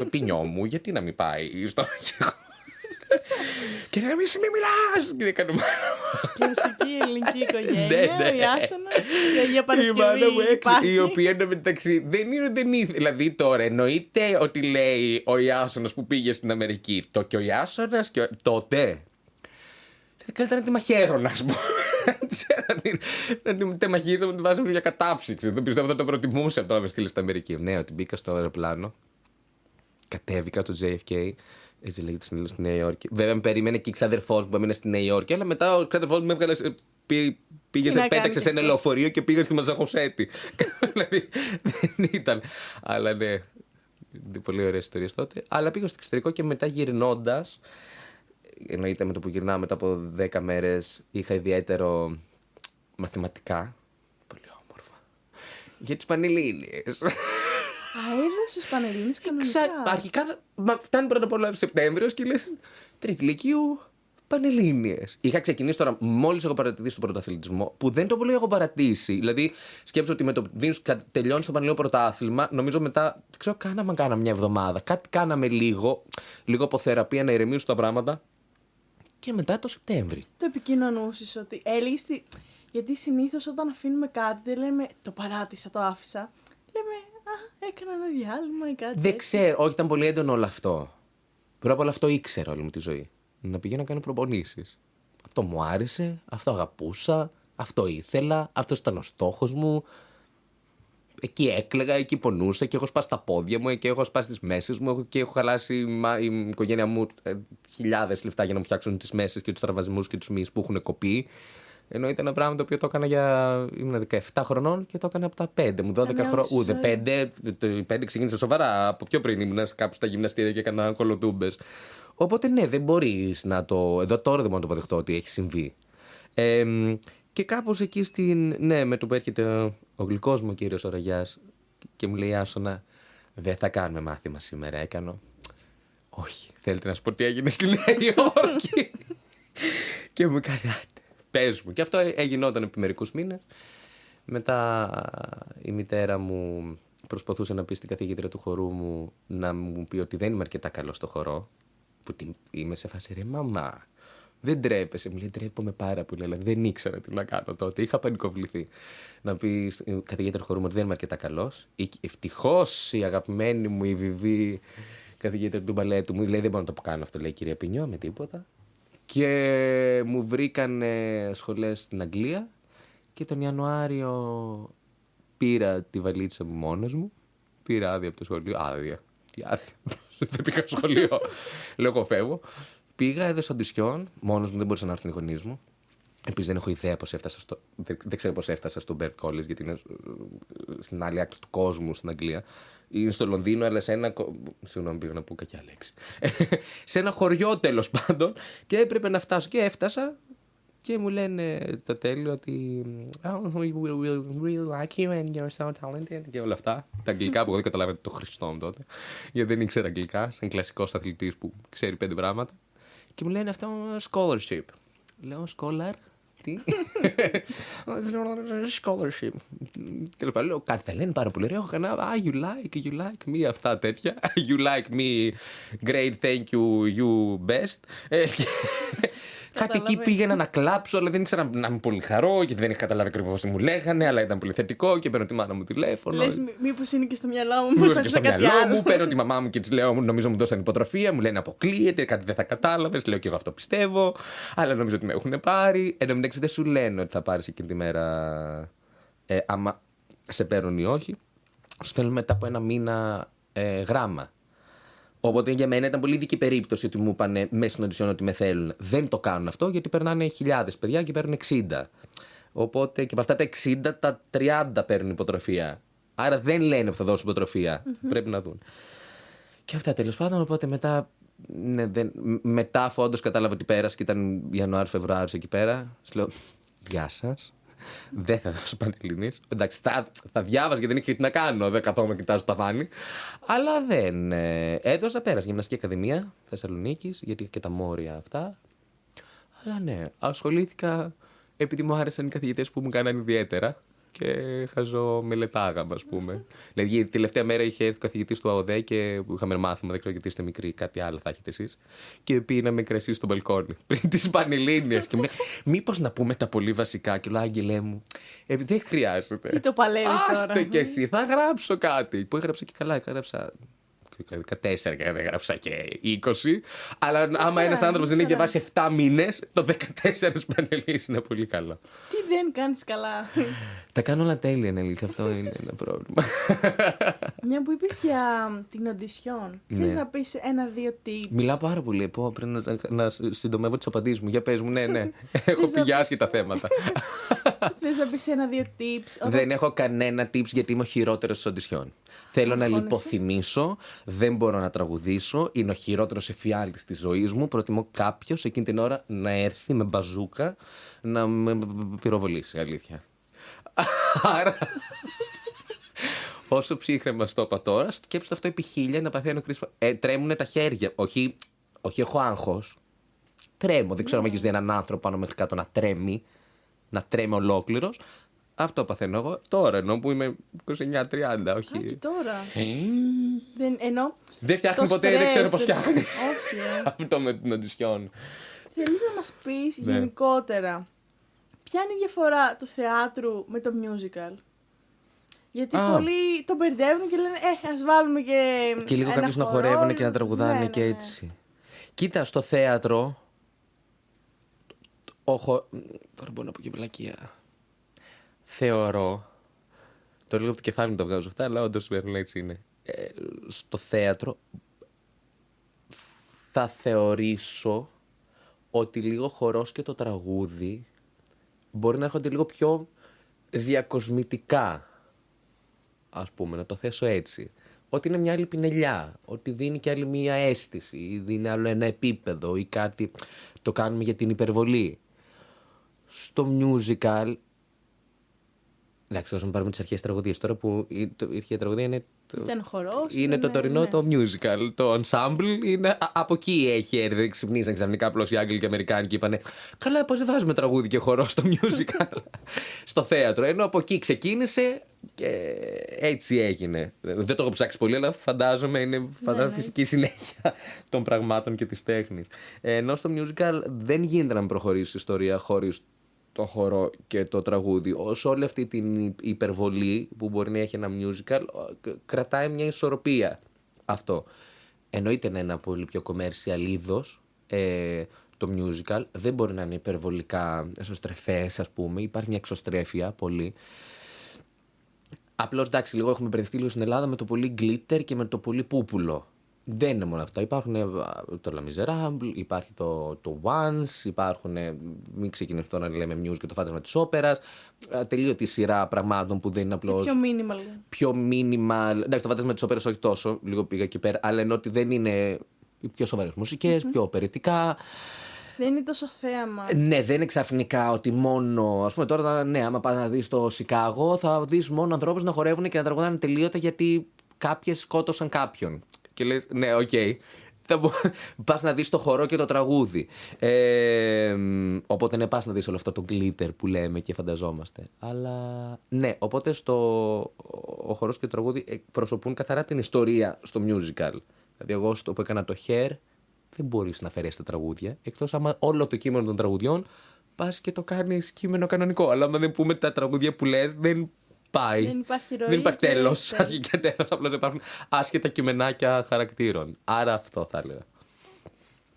Η Πινιό μου, γιατί να μην πάει. Στο... και να μην σε μη μιλάς! Και δεν κάνω μάνα μου. Κλασική ελληνική οικογένεια. Ναι, ναι. Ο Ιάσονα, η Αγία Η Παρασκευή μάνα μου έξω, υπάρχει. η οποία εντωμεταξύ δεν είναι ότι δεν ήθελε. Δηλαδή τώρα εννοείται ότι λέει ο Ιάσονας που πήγε στην Αμερική. Το και ο Ιάσονας και ο... τότε. Δεν καλύτερα να τη μαχαίρωνα, α πούμε. Δεν ξέρω, να την- Να την τεμαχίζαμε, να την βάζαμε για κατάψυξη. Δεν πιστεύω ότι το προτιμούσε αυτό να με στείλει στην Αμερική. Ναι, ότι μπήκα στο αεροπλάνο. Κατέβηκα στο JFK. Έτσι λέγεται στην στη Νέα Υόρκη. Βέβαια με περίμενε και η ξαδερφός μου που έμεινε στη Νέα Υόρκη, αλλά μετά ο ξαδερφός μου με έβγαλε. σε- πή- Πήγε, Τι σε, να κάνεις πέταξε σε ένα αυτός. λεωφορείο και πήγα στη Μαζαχοσέτη. δηλαδή δεν ήταν. Αλλά ναι. Πολύ ωραίες ιστορίες τότε. Αλλά πήγα στο εξωτερικό και μετά γυρνώντας. Εννοείται με το που γυρνάω μετά από 10 μέρες είχα ιδιαίτερο μαθηματικά. Πολύ όμορφα. Για τις Πανελλήνιες. Α, έδωσε Πανελλήνε Ξα... κανονικά. Αρχικά θα- μα φτάνει πρώτα απ' όλα Σεπτέμβριος και λες Τρίτη Λυκείου Πανελλήνιες. Είχα ξεκινήσει τώρα, μόλις έχω παρατηρήσει τον πρωταθλητισμό, που δεν το πολύ έχω παρατήσει. Δηλαδή, σκέψω ότι με το που δίνεις, κα- τελειώνει το Πανελλήνιο πρωτάθλημα, νομίζω μετά. Δεν ξέρω, κάναμε, αν κάναμε μια εβδομάδα. Κάτι κάναμε λίγο, λίγο από θεραπεία να ηρεμήσουν τα πράγματα. Και μετά το Σεπτέμβρη. Το επικοινωνούσες ότι έλεγες. Τη... Γιατί συνήθως όταν αφήνουμε κάτι δεν λέμε το παράτησα, το άφησα. Λέμε Α, έκανα ένα διάλειμμα ή κάτι. Δεν έτσι». ξέρω, όχι, ήταν πολύ έντονο όλο αυτό. Πρώτα απ' όλα αυτό ήξερα όλη μου τη ζωή. Να πηγαίνω να κάνω προπονήσεις. Αυτό μου άρεσε, αυτό αγαπούσα, αυτό ήθελα, αυτός ήταν ο στόχος μου. Εκεί έκλαιγα, εκεί πονούσα και έχω σπάσει τα πόδια μου και έχω σπάσει τις μέσες μου έχω- και έχω χαλάσει μα- η οικογένειά μου ε, χιλιάδες λεφτά για να μου φτιάξουν τις μέσες και τους τραυματισμού και τους μυς που έχουν κοπεί. Ενώ ήταν ένα πράγμα το οποίο το έκανα για. ήμουν 17 χρονών και το έκανα από τα 5 μου, 12 νέα χρόνια. σου Ούτε ζωή. 5, το 5 ξεκίνησε σοβαρά. Από πιο πριν ήμουν κάπου στα γυμναστήρια και έκανα κολοτούμπες. Οπότε ναι, δεν μπορείς να το. Εδώ τώρα δεν μπορώ να το αποδεχτώ ότι έχει συμβεί. Ε, και κάπως εκεί στην. Ναι, με το που έρχεται ο, ο γλυκός μου κύριος Οραγιάς και μου λέει Άσονα, δεν θα κάνουμε μάθημα σήμερα. Έκανα. Όχι, θέλετε να σου πω τι έγινε στη Νέα Υόρκη; και μου κάνει, «Άντε, πες μου. Και αυτό έγινόταν επί μερικούς μήνες. Μετά η μητέρα μου προσπαθούσε να πει στην καθηγήτρια του χορού μου να μου πει ότι δεν είμαι αρκετά καλός στο χορό. Που την- είμαι σε φάση ρε μαμά. Δεν τρέπεσαι. Μου λέει τρέπομαι πάρα πολύ, αλλά δεν ήξερα τι να κάνω τότε. Είχα πανικοβληθεί. Να πει στην καθηγήτρια χορού μου ότι δεν είμαι αρκετά καλός. Ευτυχώς η αγαπημένη μου η Βιβί, καθηγήτρια του μπαλέτου μου, λέει δεν μπορώ να το κάνω αυτό, λέει η κυρία Πινιό, με τίποτα. Και μου βρήκαν σχολές στην Αγγλία και τον Ιανουάριο πήρα τη βαλίτσα μου μόνος μου. Πήρα άδεια από το σχολείο. Άδεια. Τι άδεια. Δεν πήγα στο σχολείο. Λέω εγώ φεύγω. Πήγα, έδωσα αντισιόν. Μόνος μου δεν μπορούσα να έρθουν οι γονείς μου. Επίσης δεν έχω ιδέα πώς έφτασα στο. Δεν, δεν ξέρω πώς έφτασα στο Bird College, γιατί είναι ε, στην άλλη άκρη του κόσμου στην Αγγλία. Είναι στο Λονδίνο, αλλά σε ένα. κο- Συγγνώμη, πήγα να πω κακιά λέξη. σε ένα χωριό τέλος πάντων. Και έπρεπε να φτάσω. Και έφτασα. Και μου λένε το τέλειο ότι. Oh, we will really like you and you're so talented. Και όλα αυτά. Τα αγγλικά που εγώ δεν καταλάβαινα το Χριστό μου τότε. Γιατί δεν ήξερα αγγλικά. Σαν κλασικός αθλητής που ξέρει πέντε πράγματα. Και μου λένε αυτό scholarship. Λέω scholar. Τι. scholarship. Τέλο πάντων, λέω κάτι θα λένε πάρα πολύ ωραίο. Έχω κανένα. Ah, you like, you like me, αυτά τέτοια. You like me, great, thank you, you best. Ε, και- Κάτι εκεί πήγαινα να κλάψω, αλλά δεν ήξερα να είμαι πολύ χαρό, γιατί δεν είχα καταλάβει ακριβώς τι μου λέγανε, αλλά ήταν πολύ θετικό και παίρνω τη μάνα μου τηλέφωνο. Λες, μήπως είναι και στο μυαλό μου, μήπως και στο μυαλό μου. Παίρνω τη μαμά μου και της λέω, νομίζω μου δώσαν υποτροφία, μου λένε αποκλείεται, κάτι δεν θα κατάλαβες. Λέω και εγώ αυτό πιστεύω, αλλά νομίζω ότι με έχουν πάρει. Εν τω μεταξύ δεν σου λένε ότι θα πάρεις εκείνη τη μέρα, ε, άμα σε παίρνουν ή όχι. Σου στέλνουν μετά από ένα μήνα ε, γράμμα. Οπότε για μένα ήταν πολύ δική περίπτωση ότι μου είπαν μέσα στην οντισιόν ότι με θέλουν. Δεν το κάνουν αυτό γιατί περνάνε χιλιάδες παιδιά και παίρνουν 60. Οπότε και από αυτά τα 60 τα 30 παίρνουν υποτροφία. Άρα δεν λένε που θα δώσουν υποτροφία. Mm-hmm. Πρέπει να δουν. Και αυτά τέλος πάντων. Οπότε μετά. Ναι, δεν, μετά αφού όντω κατάλαβα ότι πέρασε και ήταν Ιανουάριο-Φεβρουάριο εκεί πέρα. Σου λέω Γεια σας δεν θα δώσω πανελληνή. Εντάξει, θα, θα διάβαζα γιατί δεν είχε τι να κάνω. Δεν καθόμουν και κοιτάζω τα ταβάνι. Αλλά δεν. Ε, έδωσα πέρασε γυμναστική ακαδημία Θεσσαλονίκης, γιατί και τα μόρια αυτά. Αλλά ναι, ασχολήθηκα επειδή μου άρεσαν οι καθηγητές που μου κάνανε ιδιαίτερα και χαζομελετάγαμε, ας πούμε. δηλαδή, τελευταία μέρα είχε έρθει ο καθηγητής του ΑΟΔΕ και είχαμε μάθημα, δεν ξέρω γιατί είστε μικροί, κάτι άλλο θα έχετε εσείς. Και πίναμε κρασί στο μπαλκόνι πριν τις Πανελλήνιες. και μου λέει, Μήπως να πούμε τα πολύ βασικά. Και λέω, Άγγελέ μου, ε, δεν χρειάζεται. Τι το παλεύεις τώρα. Άστο κι εσύ, θα γράψω κάτι. Που έγραψα και καλά, έγραψα 14 και δεν έγραψα και 20. Αλλά άμα ένας άνθρωπος δεν έχει διαβάσει 7 μήνες, το 14 πανελί είναι πολύ καλό. Τι δεν κάνεις καλά. Τα κάνω όλα τέλεια, είναι αλήθεια. Αυτό είναι ένα πρόβλημα. Μια που είπες για την οντισιόν. Ναι. Θες να πεις ένα-δύο tips; Μιλάω πάρα πολύ. Πω, πρέπει να, να συντομεύω τις απαντήσεις μου. Για πες μου, ναι, ναι. Έχω φυγιάσει τα θέματα. Θες να πεις ένα-δύο tips; Δεν έχω κανένα tips γιατί είμαι ο χειρότερος της οντισιόν. Θέλω να λιποθυμήσω, δεν μπορώ να τραγουδήσω, είναι ο χειρότερος εφιάλτης της ζωής μου. Προτιμώ κάποιος εκείνη την ώρα να έρθει με μπαζούκα να με πυροβολήσει, αλήθεια. Άρα. Όσο ψύχρεμα στο είπα τώρα, σκέψτε αυτό επί χίλια να παθαίνω κρίση. Ε, τρέμουν τα χέρια. Όχι, όχι έχω άγχος. Τρέμω. Δεν ξέρω αν έχεις δει έναν άνθρωπο πάνω μέχρι κάτω να τρέμει. Να τρέμει ολόκληρος. Αυτό παθαίνω εγώ τώρα, ενώ που είμαι 29-30, όχι. Α, και τώρα. Ε... Δεν, ενώ... δεν φτιάχνει ποτέ, στρες, δεν ξέρω πώς φτιάχνει. Όχι. Ε. Αυτό με την οντισιόν. Θέλεις να μας πεις ναι. γενικότερα, ποια είναι η διαφορά του θεάτρου με το musical; Γιατί Α. πολλοί το μπερδεύουν και λένε, Ε, ας βάλουμε και. Και λίγο κάποιου να χορεύουν και να τραγουδάνε ναι, και ναι, ναι. έτσι. Κοίτα, στο θέατρο. Όχι. Τώρα μπορώ να πω και βλακεία θεωρώ. Το λίγο από το κεφάλι μου το βγάζω αυτά, αλλά όντως έτσι είναι. Ε, στο θέατρο θα θεωρήσω ότι λίγο χορός και το τραγούδι μπορεί να έρχονται λίγο πιο διακοσμητικά, ας πούμε, να το θέσω έτσι. Ότι είναι μια άλλη πινελιά, ότι δίνει και άλλη μια αίσθηση, ή δίνει άλλο ένα επίπεδο ή κάτι, το κάνουμε για την υπερβολή. Στο musical Εντάξει, όσο πάρουμε τις αρχές τραγωδίε τώρα που ήρθε η τραγωδία είναι. Το... Ήταν χορό. Είναι το τωρινό ναι. το musical. Το ensemble είναι. Από εκεί έχει έρθει. Ξυπνήσαν ξαφνικά απλώς οι Άγγλοι και οι Αμερικάνοι και είπανε. Καλά, πώς δεν βάζουμε τραγούδι και χορό στο musical. στο θέατρο. Ενώ από εκεί ξεκίνησε και έτσι έγινε. Δεν το έχω ψάξει πολύ, αλλά φαντάζομαι είναι φαντάζομαι ναι, ναι. φυσική συνέχεια των πραγμάτων και της τέχνης. Ενώ στο musical δεν γίνεται να προχωρήσει η ιστορία χωρίς το χορό και το τραγούδι. Όσο όλη αυτή την υπερβολή που μπορεί να έχει ένα musical κρατάει μια ισορροπία αυτό. Εννοείται να είναι ένα πολύ πιο commercial είδος ε, το musical. Δεν μπορεί να είναι υπερβολικά εσωστρεφές ας πούμε. Υπάρχει μια εξωστρέφεια πολύ. Απλώς εντάξει λίγο έχουμε μπερδευτεί λίγο στην Ελλάδα με το πολύ glitter και με το πολύ πούπουλο. Δεν είναι μόνο αυτά. Υπάρχουν ε, το La Miserable, υπάρχει το, το Once, υπάρχουν. Μην ξεκινήσουμε τώρα να λέμε news και το φάντασμα της όπερας. Τελείωτη σειρά πραγμάτων που δεν είναι απλώς. Πιο minimal. Πιο minimal. Εντάξει, το φάντασμα της όπερας όχι τόσο, λίγο πήγα εκεί πέρα, αλλά ενώ ότι δεν είναι οι πιο σοβαρές μουσικές, mm-hmm. πιο οπερετικά. Δεν είναι τόσο θέαμα. Ναι, δεν είναι ξαφνικά ότι μόνο. Α πούμε τώρα, ναι, άμα πας να δεις το Σικάγο, θα δεις μόνο ανθρώπους να χορεύουν και να τραγουδάνε τελείωτα γιατί κάποιες σκότωσαν κάποιον και λες ναι, ok. Okay. Θα πας να δεις το χορό και το τραγούδι. Ε, οπότε ναι, πας να δεις όλο αυτό το glitter που λέμε και φανταζόμαστε. Αλλά ναι, οπότε στο, ο χορός και το τραγούδι εκπροσωπούν καθαρά την ιστορία στο musical. Δηλαδή, εγώ στο που έκανα το Hair δεν μπορείς να αφαιρέσει τα τραγούδια. Εκτός άμα όλο το κείμενο των τραγουδιών πας και το κάνεις κείμενο κανονικό. Αλλά άμα δεν πούμε τα τραγούδια που λέει, δεν πάει. Δεν υπάρχει ροή. Δεν υπάρχει και τέλος. τέλος. Αρχή και τέλος. Απλώς υπάρχουν άσχετα κειμενάκια χαρακτήρων. Άρα αυτό θα έλεγα.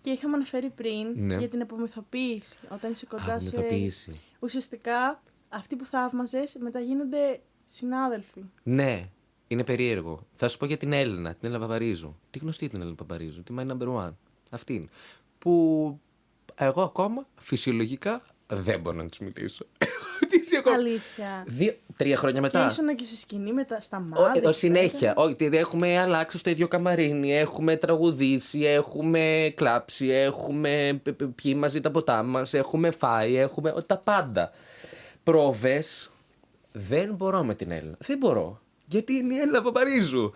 Και είχαμε αναφέρει πριν Ναι. για την απομυθοποίηση. Όταν είσαι κοντά σε. Απομυθοποίηση. Ουσιαστικά αυτοί που θαύμαζες μετά γίνονται συνάδελφοι. Ναι, είναι περίεργο. Θα σου πω για την Έλληνα, την Έλληνα Παπαρίζου. Τι γνωστή την Έλληνα Παπαρίζου, τη My Number One. Αυτήν. Που εγώ ακόμα φυσιολογικά δεν μπορώ να της μιλήσω. Έχω ρωτήσει ακόμα. Αλήθεια. Δύο, τρία χρόνια Και μετά. ήσουν και στη σκηνή μετά στα Ο, μάτια. ε, συνέχεια. Όχι, τι- έχουμε αλλάξει στο ίδιο καμαρίνι, έχουμε τραγουδήσει, έχουμε κλάψει, έχουμε π- π- πιει μαζί τα ποτά μας, έχουμε φάει, έχουμε τα πάντα. Πρόβες. Δεν μπορώ με την Έλληνα. Δεν μπορώ. Γιατί είναι η Έλληνα Παπαρίζου.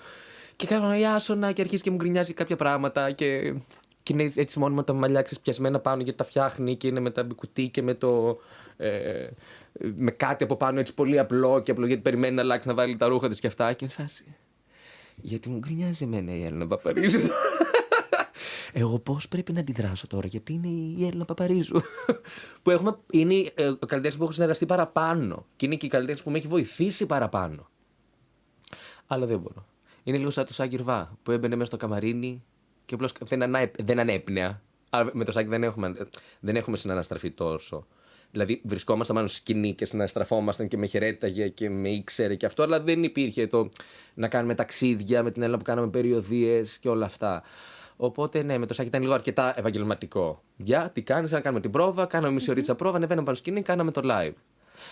Και κάνω η άσονα και αρχίζει και μου γκρινιάζει κάποια πράγματα και, και είναι έτσι μόνο με τα μαλλιά ξεσπιασμένα πάνω γιατί τα φτιάχνει και είναι με τα κουτί και με το. Ε, με κάτι από πάνω έτσι πολύ απλό και απλό γιατί περιμένει να αλλάξει να βάλει τα ρούχα της και αυτά. Και είναι φάση. Γιατί μου γκρινιάζει εμένα η Έλληνα Παπαρίζου. Εγώ πώς πρέπει να αντιδράσω τώρα, γιατί είναι η Έλληνα Παπαρίζου; που έχουμε, είναι ε, ο καλλιτέχνης που έχω συνεργαστεί παραπάνω. Και είναι και η καλλιτέχνη που με έχει βοηθήσει παραπάνω. Αλλά δεν μπορώ. Είναι λίγο σαν το Σάκη Ρβά που έμπαινε μέσα στο καμαρίνι και απλώς δεν, ανά, δεν ανέπνεα. Αλλά με το Σάκη δεν έχουμε, δεν έχουμε συναναστραφεί τόσο. Δηλαδή βρισκόμασταν μάλλον στη σκηνή και συναστραφόμασταν και με χαιρέταγε και με ήξερε και αυτό, αλλά δεν υπήρχε το να κάνουμε ταξίδια με την Έλληνα που κάναμε περιοδίες και όλα αυτά. Οπότε ναι, με το Σάκη ήταν λίγο αρκετά επαγγελματικό. Για, τι κάνεις, να κάνουμε την πρόβα, κάναμε μισή ωρίτσα πρόβα, ανεβαίναμε πάνω σκηνή, κάναμε το live.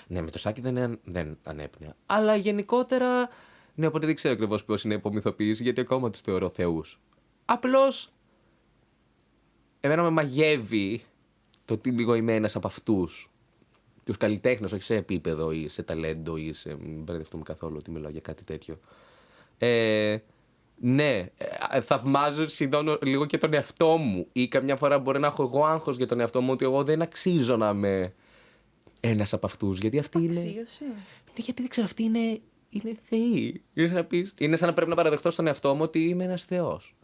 Ναι, με το Σάκη δεν, δεν ανέπνεα. Αλλά γενικότερα, ναι, οπότε δεν ξέρω ακριβώς πώς είναι η υπομυθοποίηση, γιατί ακόμα τους θεωρώ θεούς. Απλώς. Εμένα με μαγεύει το ότι είμαι λίγο είμαι ένας από αυτούς. Του καλλιτέχνε, όχι σε επίπεδο ή σε ταλέντο ή σε. Μην μπερδευτούμε καθόλου ότι μιλάω για κάτι τέτοιο. Ε, ναι, ε, θαυμάζω σχεδόν λίγο και τον εαυτό μου. Ή καμιά φορά μπορεί να έχω εγώ άγχος για τον εαυτό μου ότι εγώ δεν αξίζω να είμαι ένας από αυτούς. Γιατί αυτοί είναι. Αξίωση. Ναι, γιατί δεν ξέρω, αυτοί είναι, είναι θεοί. Είναι σαν, να πεις, είναι σαν να πρέπει να παραδεχτώ στον εαυτό μου ότι είμαι ένας Θεός.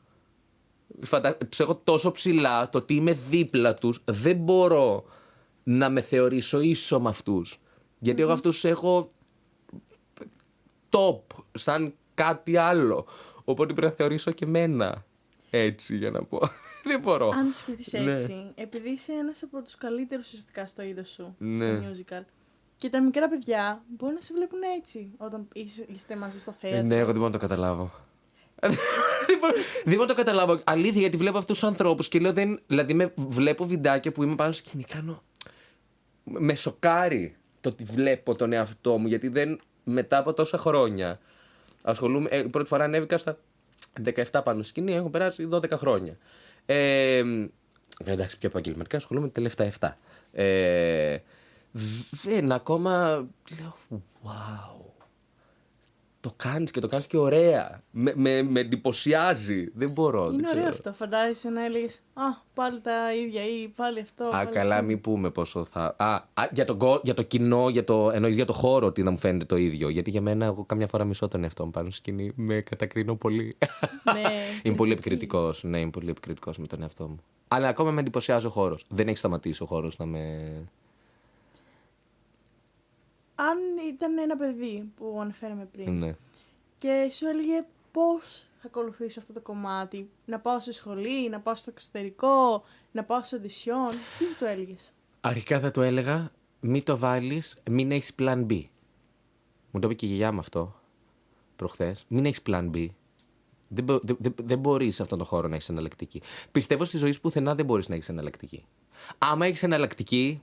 Φαντα... Τους έχω τόσο ψηλά, το ότι είμαι δίπλα τους, δεν μπορώ να με θεωρήσω ίσο με αυτούς. Γιατί εγώ αυτούς τους έχω top, σαν κάτι άλλο. Οπότε πρέπει να θεωρήσω και μένα έτσι, για να πω. δεν μπορώ. Αν το σκεφτείς Ναι. έτσι, επειδή είσαι ένας από τους καλύτερους ουσιαστικά στο είδος σου, Ναι. στο musical. Και τα μικρά παιδιά μπορεί να σε βλέπουν έτσι όταν είσαι- είστε μαζί στο Ε, θέατρο. ναι, εγώ δεν μπορώ να το καταλάβω. Δεν, μπορώ, δεν μπορώ να το καταλάβω. Αλήθεια, γιατί βλέπω αυτούς τους ανθρώπους και λέω δεν. Δηλαδή, με, βλέπω βιντεάκια που είμαι πάνω στο σκηνή. Κάνω. Με σοκάρει το ότι βλέπω τον εαυτό μου, γιατί δεν. Μετά από τόσα χρόνια ασχολούμαι. Ε, πρώτη φορά ανέβηκα στα 17 πάνω στο σκηνή, έχω περάσει 12 χρόνια. Ε, βέβαια, εντάξει, πιο επαγγελματικά ασχολούμαι τα τελευταία 7. Ε, δεν, ακόμα λέω, wow. Το κάνεις και το κάνεις και ωραία. Με, με, με εντυπωσιάζει. Δεν μπορώ. δεν Είναι ωραίο ξέρω. αυτό. Φαντάζεσαι να έλεγες Α, πάλι τα ίδια ή πάλι αυτό. Α, πάλι καλά, αυτό». μην πούμε πόσο θα. Α, α, για, το, κο- για το κοινό, για το, εννοείς για το χώρο, τι να μου φαίνεται το ίδιο. Γιατί για μένα, εγώ καμιά φορά μισώ τον εαυτό μου πάνω στη σκηνή. Με κατακρίνω πολύ. Ναι, είμαι πολύ κριτική. επικριτικός. Ναι, είμαι πολύ επικριτικός με τον εαυτό μου. Αλλά ακόμα με εντυπωσιάζει ο χώρος. Δεν έχει σταματήσει ο χώρος να με. Αν ήταν ένα παιδί που αναφέραμε πριν Ναι. και σου έλεγε πώς θα ακολουθήσω αυτό το κομμάτι, να πάω στη σχολή, να πάω στο εξωτερικό, να πάω σε οντισιόν, τι θα του έλεγες; Αρχικά θα το έλεγα, μην το βάλεις, μην έχεις plan B. Μου το είπε και η γιαγιά μου αυτό προχθές. Μην έχεις plan B. Δεν, μπο- δεν, δεν, δεν μπορείς σε αυτόν τον χώρο να έχεις εναλλακτική. Πιστεύω στη ζωή σου πουθενά δεν μπορείς να έχεις εναλλακτική. Άμα έχεις εναλλακτική,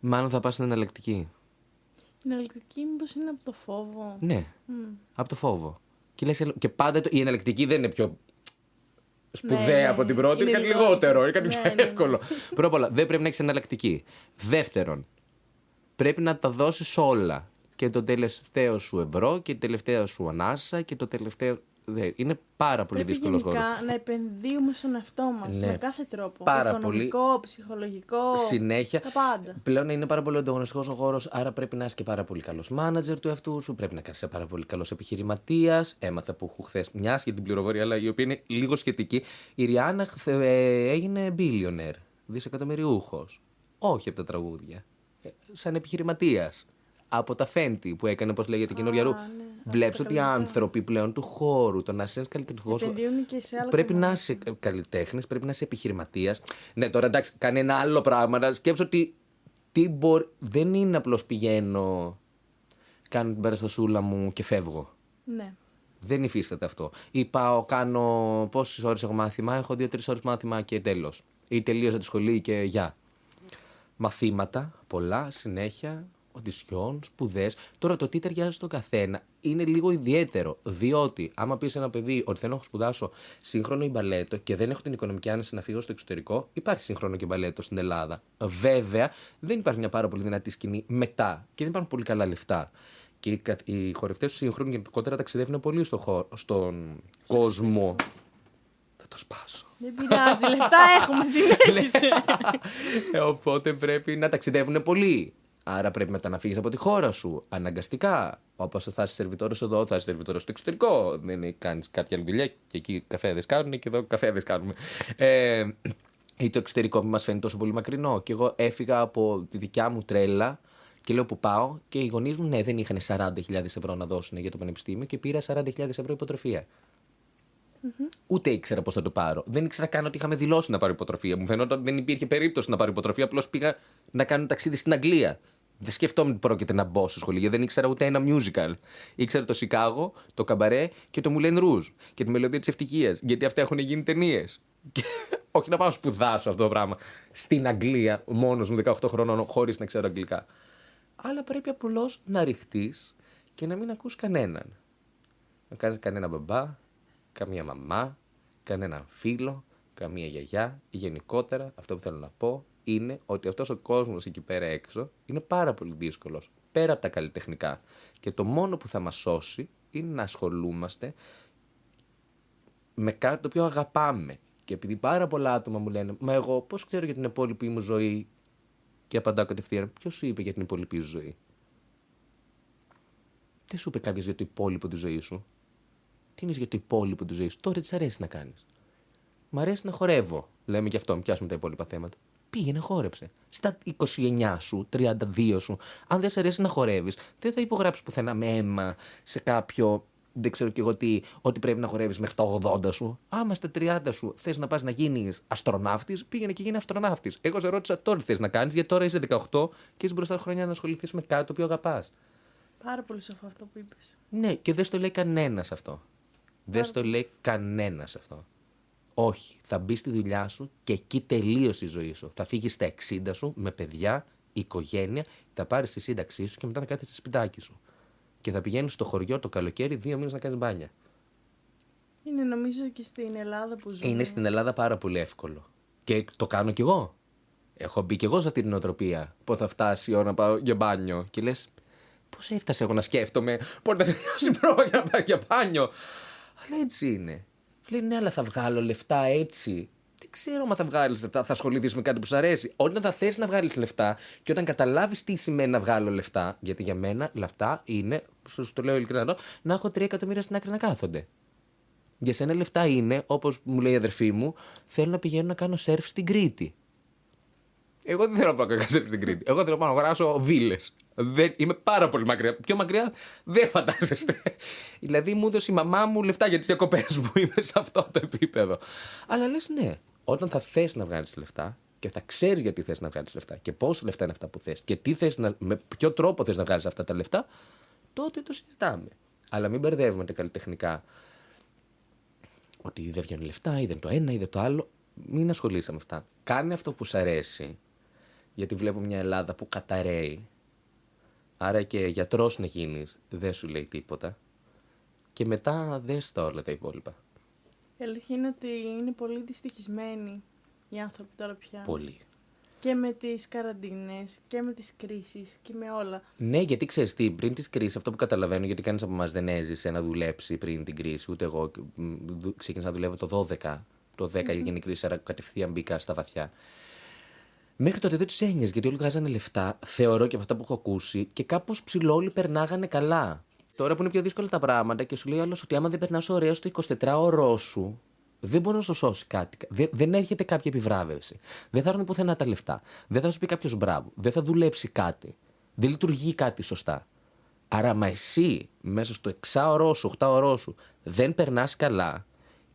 μάλλον θα πας στην εναλλακτική. Η εναλλακτική μήπως είναι από το φόβο. Ναι, από το φόβο. Και, λες, και πάντα το, η εναλλακτική δεν είναι πιο σπουδαία Ναι, ναι, από την πρώτη, είναι, είναι κάτι λιγότερο. λιγότερο, είναι κάτι Ναι, πιο ναι, ναι. εύκολο. Πρώτα απ' όλα, δεν πρέπει να έχεις εναλλακτική. Δεύτερον, πρέπει να τα δώσεις όλα. Και το τελευταίο σου ευρώ και την τελευταία σου ανάσα και το τελευταίο Είναι πάρα πολύ δύσκολος χώρος. να επενδύουμε στον εαυτό μας ναι. με κάθε τρόπο. Πάρα Οικονομικό, πολύ. ψυχολογικό. Συνέχεια. Τα πάντα. Πλέον είναι πάρα πολύ ανταγωνιστικός ο χώρος, άρα πρέπει να είσαι και πάρα πολύ καλός μάνατζερ του εαυτού σου. Πρέπει να κάνεις πάρα πολύ καλός επιχειρηματίας. Έμαθα που έχω χθες μια για την πληροφορία, αλλά η οποία είναι λίγο σχετική. Η Ριάννα ε, έγινε billionaire, δισεκατομμυριούχος. Όχι από τα τραγούδια. Ε, σαν επιχειρηματίας από τα Fenty που έκανε, πώς λέγεται, καινούργια ρου. Ναι. Βλέπεις ότι οι άνθρωποι πλέον του χώρου, το να είσαι καλλιτεχνικός. Πρέπει να είσαι καλλιτέχνης, πρέπει να είσαι επιχειρηματίας. Ναι, τώρα εντάξει, κάνει ένα άλλο πράγμα. Να σκέψω ότι τι μπορεί... δεν είναι απλώς πηγαίνω, κάνω την περαστασούλα μου και φεύγω. Ναι. Δεν υφίσταται αυτό. Ή πάω, κάνω πόσες ώρες έχω μάθημα, έχω δύο-τρεις ώρες μάθημα και τέλος. Ή τελείωσα τη σχολή και γεια. Μαθήματα, πολλά, συνέχεια, οντισιόν, σπουδές. Τώρα το τι ταιριάζει στον καθένα είναι λίγο ιδιαίτερο. Διότι, άμα πεις ένα παιδί ότι θέλω να σπουδάσω σύγχρονο ή μπαλέτο και δεν έχω την οικονομική άνεση να φύγω στο εξωτερικό, υπάρχει σύγχρονο και μπαλέτο στην Ελλάδα. Βέβαια, δεν υπάρχει μια πάρα πολύ δυνατή σκηνή μετά και δεν υπάρχουν πολύ καλά λεφτά. Και οι χορευτές του σύγχρονου γενικότερα ταξιδεύουν πολύ στο χώρο, στον κόσμο. Θα το σπάσω. Δεν πειράζει, λεφτά έχουμε, συνέχισε. Ε, οπότε πρέπει να ταξιδεύουν πολύ. Άρα πρέπει μετά να φύγεις από τη χώρα σου. Αναγκαστικά. Όπως θα είσαι σερβιτόρος εδώ, θα είσαι σερβιτόρος στο εξωτερικό. Δεν κάνεις κάποια άλλη δουλειά και εκεί καφέδες κάνουν και εδώ καφέδες κάνουμε. Ε, ή το εξωτερικό που μας φαίνεται τόσο πολύ μακρινό. Και εγώ έφυγα από τη δικιά μου τρέλα και λέω που πάω και οι γονείς μου ναι, δεν είχαν 40.000 ευρώ να δώσουν για το πανεπιστήμιο και πήρα 40.000 ευρώ υποτροφία. Mm-hmm. Ούτε ήξερα πώς θα το πάρω. Δεν ήξερα καν ότι είχαμε δηλώσει να πάρω υποτροφία. Μου φαίνονταν ότι δεν υπήρχε περίπτωση να πάρω υποτροφία. Απλώς πήγα να κάνω ταξίδι στην Αγγλία. Δεν σκεφτόμουν ότι πρόκειται να μπω στο σχολείο, γιατί δεν ήξερα ούτε ένα musical. Ήξερα το Σικάγο, το Καμπαρέ και το Μουλέν Ρούζ και τη μελωδία της ευτυχίας. Γιατί αυτά έχουν γίνει ταινίες. Όχι να πάω να σπουδάσω αυτό το πράγμα στην Αγγλία, μόνος μου 18 χρονών, χωρίς να ξέρω αγγλικά. Αλλά πρέπει απλώς να ρηχτείς και να μην ακούς κανέναν. Να κάνεις κανένα μπαμπά, καμία μαμά, κανέναν φίλο, καμία γιαγιά. Γενικότερα, αυτό που θέλω να πω είναι ότι αυτός ο κόσμος εκεί πέρα έξω είναι πάρα πολύ δύσκολος. Πέρα από τα καλλιτεχνικά. Και το μόνο που θα μας σώσει είναι να ασχολούμαστε με κάτι το οποίο αγαπάμε. Και επειδή πάρα πολλά άτομα μου λένε, Μα εγώ πώς ξέρω για την υπόλοιπη μου ζωή, και απαντάω κατευθείαν, Ποιος σου είπε για την υπόλοιπη σου ζωή; Δεν σου είπε κάποιος για το υπόλοιπο της ζωής σου; Τι είναι για το υπόλοιπο της ζωής σου; Τώρα τι αρέσει να κάνεις. Μ' αρέσει να χορεύω. Λέμε και αυτό, μην πιάσουμε τα υπόλοιπα θέματα. Πήγαινε, χόρεψε. Στα 29 σου, 32 σου, αν δεν σε αρέσει να χορεύεις, δεν θα υπογράψεις πουθενά με αίμα σε κάποιο. Δεν ξέρω κι εγώ τι, ότι πρέπει να χορεύεις μέχρι τα 80 σου. Άμα στα 30 σου θες να πας να γίνεις αστροναύτης, πήγαινε και γίνει αστροναύτης. Εγώ σε ρώτησα τώρα τι θες να κάνεις, γιατί τώρα είσαι 18 και είσαι μπροστά χρόνια να ασχοληθείς με κάτι το οποίο αγαπάς. Πάρα πολύ σοφό αυτό που είπες. Ναι, και δεν στο λέει κανένας αυτό. Δεν στο λέει κανένας αυτό. Όχι. Θα μπει στη δουλειά σου και εκεί τελείωσε η ζωή σου. Θα φύγεις στα 60 σου με παιδιά, οικογένεια, θα πάρεις τη σύνταξή σου και μετά θα κάθεσαι στο σπιτάκι σου. Και θα πηγαίνεις στο χωριό το καλοκαίρι δύο μήνες να κάνεις μπάνια. Είναι νομίζω και στην Ελλάδα που ζούμε. Είναι στην Ελλάδα πάρα πολύ εύκολο. Και το κάνω κι εγώ. Έχω μπει κι εγώ σε αυτή την οτροπία. Πότε θα φτάσει η ώρα να πάω για μπάνιο. Και λες, πώς έφτασε εγώ να σκέφτομαι πότε θα τελειώσει η να πάω για μπάνιο. Αλλά έτσι είναι. Λέει ναι, αλλά θα βγάλω λεφτά έτσι. Δεν ξέρω αν θα βγάλεις λεφτά, θα ασχοληθείς με κάτι που σου αρέσει. Όταν θα θες να βγάλεις λεφτά και όταν καταλάβεις τι σημαίνει να βγάλω λεφτά, γιατί για μένα λεφτά είναι, σου το λέω ειλικρινά, να έχω 3 εκατομμύρια στην άκρη να κάθονται. Για σένα λεφτά είναι, όπως μου λέει η αδερφή μου, θέλω να πηγαίνω να κάνω σερφ στην Κρήτη. Εγώ δεν θέλω να πάω κακά στην Κρήτη. Εγώ θέλω να πάω να αγοράσω βίλες. Είμαι πάρα πολύ μακριά. Πιο μακριά δεν φαντάζεστε. δηλαδή μου έδωσε η μαμά μου λεφτά για τις διακοπές μου. Είμαι σε αυτό το επίπεδο. Αλλά λες ναι, όταν θα θες να βγάλεις λεφτά και θα ξέρεις γιατί θες να βγάλεις λεφτά και πόσο λεφτά είναι αυτά που θες και τι θες να, με ποιο τρόπο θες να βγάλεις αυτά τα λεφτά, τότε το συζητάμε. Αλλά μην μπερδεύουμε τα καλλιτεχνικά. Ότι δεν βγαίνουν λεφτά, ή δεν το ένα, ή δεν το άλλο. Μην ασχολείσαι με αυτά. Κάνε αυτό που σου αρέσει γιατί βλέπω μια Ελλάδα που καταραίει. Άρα και γιατρός να γίνεις, δεν σου λέει τίποτα. Και μετά δες τα όλα τα υπόλοιπα. Η αλήθεια είναι ότι είναι πολύ δυστυχισμένοι οι άνθρωποι τώρα πια. Πολύ. Και με τις καραντίνες και με τις κρίσεις και με όλα. Ναι, γιατί ξέρεις τι, πριν τη κρίση, αυτό που καταλαβαίνω, γιατί κανείς από εμάς δεν έζησε να δουλέψει πριν την κρίση, ούτε εγώ ξεκίνησα να δουλεύω το 12. Το 10 mm-hmm. έγινε η κρίση, άρα κατευθείαν μπήκα στα βαθιά. Μέχρι τότε δεν τους ένοιαζε γιατί όλοι βγάζανε λεφτά, θεωρώ και από αυτά που έχω ακούσει, και κάπως ψηλό όλοι περνάγανε καλά. Τώρα που είναι πιο δύσκολα τα πράγματα και σου λέει άλλος ότι άμα δεν περνάς ωραία στο 24ωρό σου, δεν μπορεί να σου σώσει κάτι. Δεν, δεν έρχεται κάποια επιβράβευση. Δεν θα έρθουν πουθενά τα λεφτά. Δεν θα σου πει κάποιος μπράβο. Δεν θα δουλέψει κάτι. Δεν λειτουργεί κάτι σωστά. Άρα, μα εσύ μέσα στο 6ωρό σου, 8ωρό σου δεν περνάς καλά,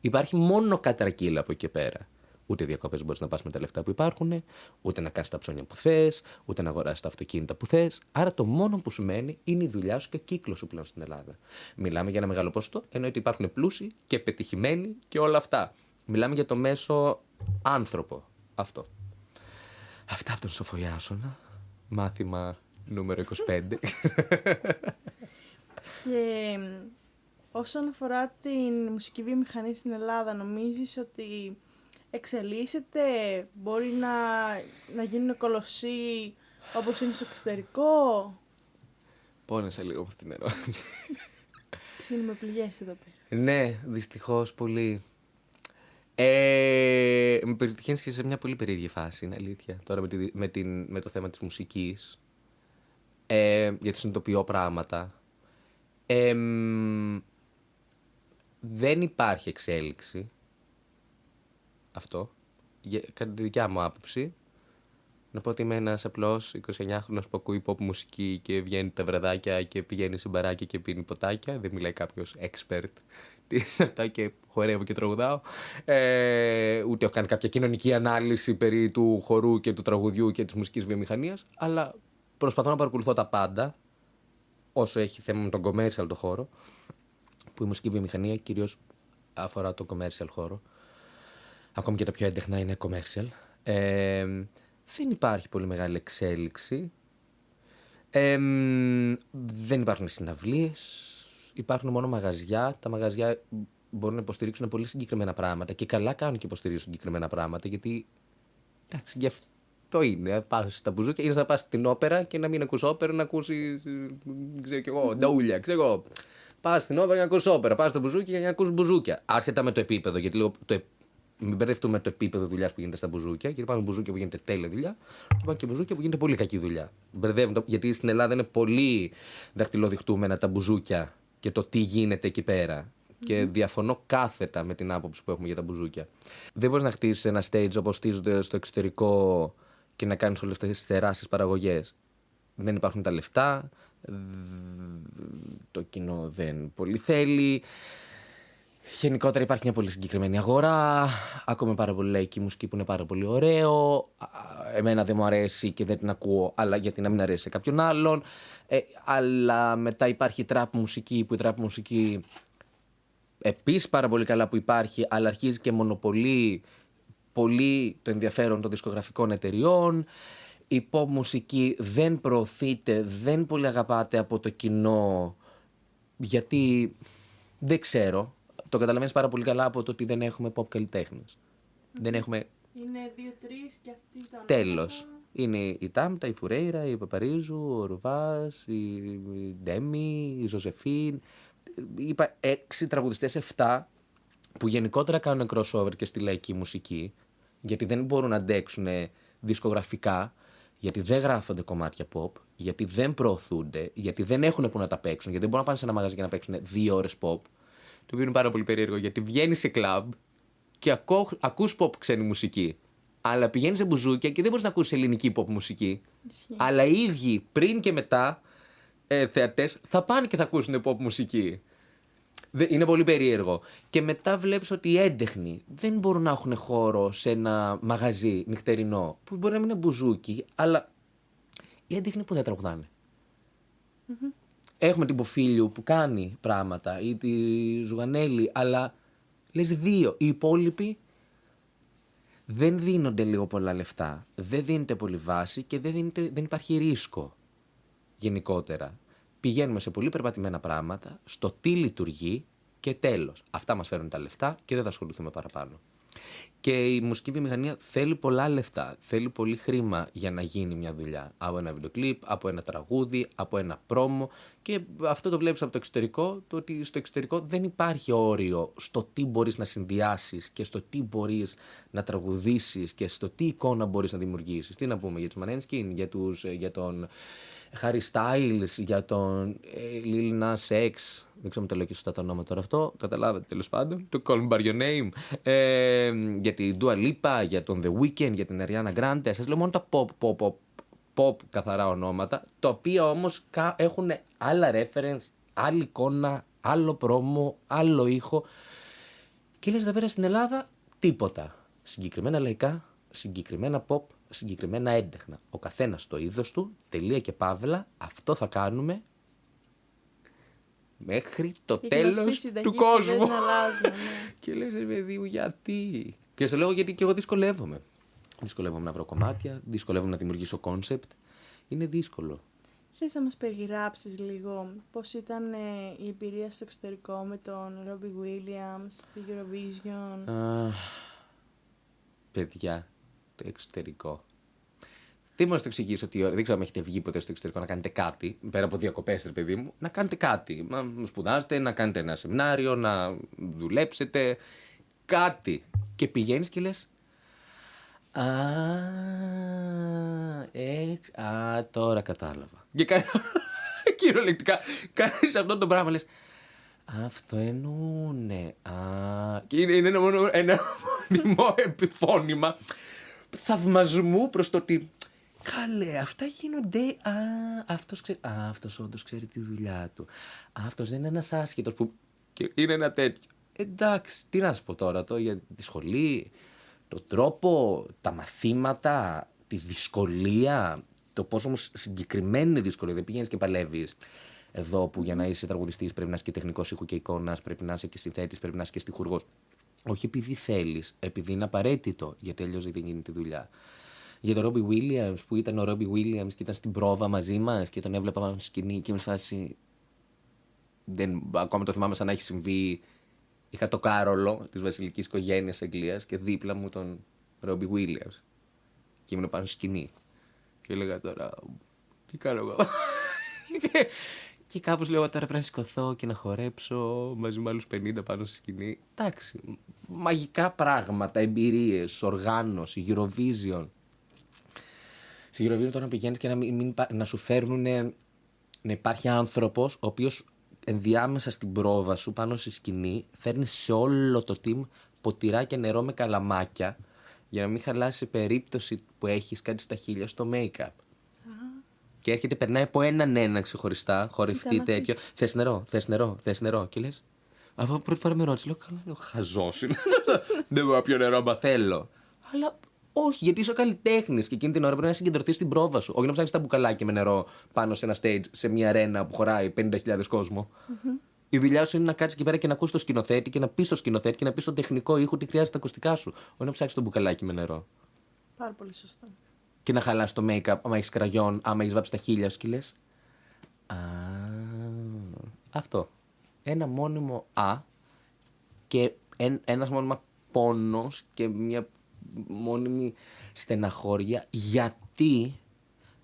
υπάρχει μόνο κατρακύλα από εκεί πέρα. Ούτε διακοπές μπορείς να πας με τα λεφτά που υπάρχουν, ούτε να κάνεις τα ψώνια που θες, ούτε να αγοράσεις τα αυτοκίνητα που θες. Άρα το μόνο που σου μένει είναι η δουλειά σου και ο κύκλος σου πλέον στην Ελλάδα. Μιλάμε για ένα μεγάλο ποσοστό, ενώ ότι υπάρχουν πλούσιοι και πετυχημένοι και όλα αυτά. Μιλάμε για το μέσο άνθρωπο. Αυτό. Αυτά από τον Σοφοιάσονα. Μάθημα νούμερο 25. και όσον αφορά την μουσική βιομηχανία στην Ελλάδα, νομίζεις ότι εξελίσσεται, μπορεί να, να γίνουν κολοσσοί όπως είναι στο εξωτερικό; Πόνεσα λίγο από αυτήν την ερώτηση. Ξύνουμε πληγές εδώ πέρα. Ναι, δυστυχώς πολύ. Ε, με πετυχαίνεις και σε μια πολύ περίεργη φάση, είναι αλήθεια. Τώρα με, τη, με, την, με το θέμα της μουσικής. Ε, γιατί συνειδητοποιώ πράγματα. Ε, δεν υπάρχει εξέλιξη αυτό. Για, κατά τη δικιά μου άποψη, να πω ότι είμαι ένας απλός 29χρονο που ακούει pop μουσική και βγαίνει τα βραδάκια και πηγαίνει σε μπαράκια και πίνει ποτάκια. Δεν μιλάει κάποιος expert. Τι αυτά και χορεύω και τραγουδάω. Ε, ούτε έχω κάνει κάποια κοινωνική ανάλυση περί του χορού και του τραγουδιού και της μουσικής βιομηχανίας. Αλλά προσπαθώ να παρακολουθώ τα πάντα όσο έχει θέμα με τον commercial το χώρο. Που η μουσική βιομηχανία κυρίως αφορά τον commercial χώρο ακόμη και τα πιο έντεχνα είναι commercial. Ε, δεν υπάρχει πολύ μεγάλη εξέλιξη. Ε, δεν υπάρχουν συναυλίες, υπάρχουν μόνο μαγαζιά. Τα μαγαζιά μπορούν να υποστηρίξουν πολύ συγκεκριμένα πράγματα και καλά κάνουν και υποστηρίζουν συγκεκριμένα πράγματα γιατί εντάξει, γι' αυτό είναι. Πας στα μπουζούκια, είναι να πας στην όπερα και να μην ακούσει όπερα, να ακούσεις. ξέρω κι εγώ, νταούλια, ξέρω εγώ. Πας στην όπερα για να ακούσει όπερα, πας στο μπουζούκι για να ακούσει μπουζούκια. Άσχετα με το επίπεδο, γιατί λίγο το μην μπερδευτούμε το επίπεδο δουλειάς που γίνεται στα μπουζούκια. Γιατί υπάρχουν μπουζούκια που γίνεται τέλεια δουλειά και υπάρχουν και μπουζούκια που γίνεται πολύ κακή δουλειά. Μπερδεύουν, γιατί στην Ελλάδα είναι πολύ δαχτυλοδειχτούμενα τα μπουζούκια και το τι γίνεται εκεί πέρα. Και διαφωνώ κάθετα με την άποψη που έχουμε για τα μπουζούκια. Δεν μπορείς να χτίσεις ένα stage όπως στίζονται στο εξωτερικό και να κάνεις όλες αυτές τις τεράστιε παραγωγές. Δεν υπάρχουν τα λεφτά. Το κοινό δεν πολύ θέλει. Γενικότερα υπάρχει μια πολύ συγκεκριμένη αγορά. Ακούμε πάρα πολύ λαϊκή μουσική που είναι πάρα πολύ ωραίο. Εμένα δεν μου αρέσει και δεν την ακούω, αλλά γιατί να μην αρέσει σε κάποιον άλλον. Ε, αλλά μετά υπάρχει η τραπ μουσική, που η τραπ μουσική επίσης πάρα πολύ καλά που υπάρχει, αλλά αρχίζει και μονοπολεί πολύ το ενδιαφέρον των δισκογραφικών εταιριών. Η pop μουσική δεν προωθείται, δεν πολύ αγαπάται από το κοινό, γιατί δεν ξέρω το καταλαβαίνεις πάρα πολύ καλά από το ότι δεν έχουμε pop καλλιτέχνε. Δεν έχουμε. Είναι δύο-τρει και αυτοί ήταν. Τέλος. Είναι η Τάμπτα, η Φουρέιρα, η Παπαρίζου, ο Ρουβάς, η Ντέμι, η Ζωζεφίν. Είπα έξι τραγουδιστές, εφτά που γενικότερα κάνουν crossover και στη λαϊκή μουσική, γιατί δεν μπορούν να αντέξουν δισκογραφικά, γιατί δεν γράφονται κομμάτια pop, γιατί δεν προωθούνται, γιατί δεν έχουν που να τα παίξουν, γιατί δεν μπορούν να πάνε σε ένα μαγαζί και να παίξουν δύο ώρες pop το οποίο είναι πάρα πολύ περίεργο γιατί βγαίνει σε κλαμπ και ακού, ακούς pop ξένη μουσική. Αλλά πηγαίνεις σε μπουζούκια και δεν μπορείς να ακούσει ελληνική pop μουσική. Αλλά οι ίδιοι πριν και μετά ε, θεατές θα πάνε και θα ακούσουν pop μουσική. Είναι πολύ περίεργο. Και μετά βλέπεις ότι οι έντεχνοι δεν μπορούν να έχουν χώρο σε ένα μαγαζί νυχτερινό που μπορεί να μην είναι μπουζούκι, αλλά οι έντεχνοι που δεν τραγουδάνε. Έχουμε την Ποφίλιο που κάνει πράγματα ή τη Ζουγανέλη, αλλά λες δύο. Οι υπόλοιποι δεν δίνονται λίγο πολλά λεφτά, δεν δίνεται πολύ βάση και δεν, δίνεται, δεν υπάρχει ρίσκο γενικότερα. Πηγαίνουμε σε πολύ περπατημένα πράγματα, στο τι λειτουργεί και τέλος. Αυτά μας φέρνουν τα λεφτά και δεν θα ασχοληθούμε παραπάνω. Και η μουσική βιομηχανία θέλει πολλά λεφτά, θέλει πολύ χρήμα για να γίνει μια δουλειά. Από ένα βιντεοκλίπ, από ένα τραγούδι, από ένα πρόμο. Και αυτό το βλέπεις από το εξωτερικό, το ότι στο εξωτερικό δεν υπάρχει όριο στο τι μπορείς να συνδυάσεις και στο τι μπορείς να τραγουδήσεις και στο τι εικόνα μπορείς να δημιουργήσεις. Τι να πούμε για τους Maneskin, για, τους, για τον Harry Styles, για τον ε, Lil Nas X, δεν ξέρω αν το λέω και σωστά το όνομα τώρα αυτό, καταλάβατε τέλος πάντων, το Call Me By Your Name, ε, για την Dua Lipa, για τον The Weeknd, για την Ariana Grande, σας λέω μόνο τα pop, pop, pop, pop καθαρά ονόματα, τα οποία όμως έχουν άλλα reference, άλλη εικόνα, άλλο πρόμο, άλλο ήχο. Και λες εδώ πέρα στην Ελλάδα τίποτα. Συγκεκριμένα λαϊκά, συγκεκριμένα pop, συγκεκριμένα έντεχνα. Ο καθένας το είδος του, τελεία και παύλα, αυτό θα κάνουμε μέχρι το τέλος του κόσμου. Ναι. και λες, ρε παιδί μου, γιατί; Και στο λέω γιατί και εγώ δυσκολεύομαι. Δυσκολεύομαι να βρω κομμάτια, δυσκολεύομαι να δημιουργήσω concept. Είναι δύσκολο. Θες να μας περιγράψεις λίγο πώς ήταν ε, η εμπειρία στο εξωτερικό με τον Robbie Williams, στη Eurovision; παιδιά, το εξωτερικό. Δεν μπορώ να το εξηγήσω ότι δεν ξέρω αν έχετε βγει ποτέ στο εξωτερικό να κάνετε κάτι, πέρα από διακοπές, ρε παιδί μου, να κάνετε κάτι. Να σπουδάσετε, να κάνετε ένα σεμινάριο, να δουλέψετε. Κάτι. Και πηγαίνεις και λες. Α, έτσι. Α, τώρα κατάλαβα. Και κάνει. Κυριολεκτικά κάνεις αυτό το πράγμα, λες. Αυτό εννοούνε. Α, και είναι, είναι ένα μόνο ένα μόνιμο επιφώνημα θαυμασμού προς το ότι Καλέ, αυτά γίνονται. Α, αυτός, ξέρει, α, αυτός όντως ξέρει τη δουλειά του. Α, αυτός δεν είναι ένας άσχετος που είναι ένα τέτοιο. Εντάξει, τι να σου πω τώρα, το, για τη σχολή, τον τρόπο, τα μαθήματα, τη δυσκολία, το πόσο όμως συγκεκριμένη είναι δυσκολία. Δεν πηγαίνεις και παλεύεις. Εδώ που για να είσαι τραγουδιστής πρέπει να είσαι και τεχνικός ήχου και εικόνας, πρέπει να είσαι και συνθέτης, πρέπει να είσαι και στοιχουργό. Όχι επειδή θέλεις, επειδή είναι απαραίτητο, γιατί αλλιώς δεν γίνει τη δουλειά για τον Ρόμπι Williams που ήταν ο Ρόμπι Williams και ήταν στην πρόβα μαζί μας και τον έβλεπα πάνω στη σκηνή και με φάση. Δεν, ακόμα το θυμάμαι σαν να έχει συμβεί. Είχα το Κάρολο της βασιλικής οικογένειας Αγγλίας και δίπλα μου τον Ρόμπι Williams. Και ήμουν πάνω στη σκηνή. Και έλεγα τώρα. Τι κάνω εγώ; και, και κάπως λέω τώρα πρέπει να σηκωθώ και να χορέψω μαζί με άλλους 50 πάνω στη σκηνή. Εντάξει. Μαγικά πράγματα, εμπειρίες, οργάνωση, Eurovision. Στη Eurovision τώρα πηγαίνεις και να, μην, να σου φέρνουν να υπάρχει άνθρωπος ο οποίος ενδιάμεσα στην πρόβα σου πάνω στη σκηνή φέρνει σε όλο το team ποτηρά και νερό με καλαμάκια για να μην χαλάσει σε περίπτωση που έχεις κάτι στα χείλια στο make-up. Και έρχεται, περνάει από έναν ένα ξεχωριστά, χορευτή τέτοιο. Θες νερό, θες νερό, θες νερό. Και λες. Αφού πρώτη φορά με ρώτησε, λέω καλά, χαζός είναι. Δεν μπορώ να πιω νερό, μα θέλω. Αλλά όχι, γιατί είσαι ο καλλιτέχνης και εκείνη την ώρα πρέπει να συγκεντρωθείς στην πρόβα σου. Όχι να ψάχνει τα μπουκαλάκια με νερό πάνω σε ένα stage, σε μια αρένα που χωράει 50.000 κόσμο. Mm-hmm. Η δουλειά σου είναι να κάτσεις εκεί πέρα και να ακούσει το σκηνοθέτη και να πεις στο σκηνοθέτη και να πεις στον τεχνικό ήχο τι χρειάζεται τα ακουστικά σου. Όχι να ψάξεις το μπουκαλάκι με νερό. Πάρα πολύ σωστά. Και να χαλάσει το make-up άμα έχεις κραγιόν, άμα έχεις βάψει τα χίλια σου και λε. Α, αυτό. Ένα μόνιμο Α και ένας μόνιμα πόνος και μια μόνιμη στεναχώρια γιατί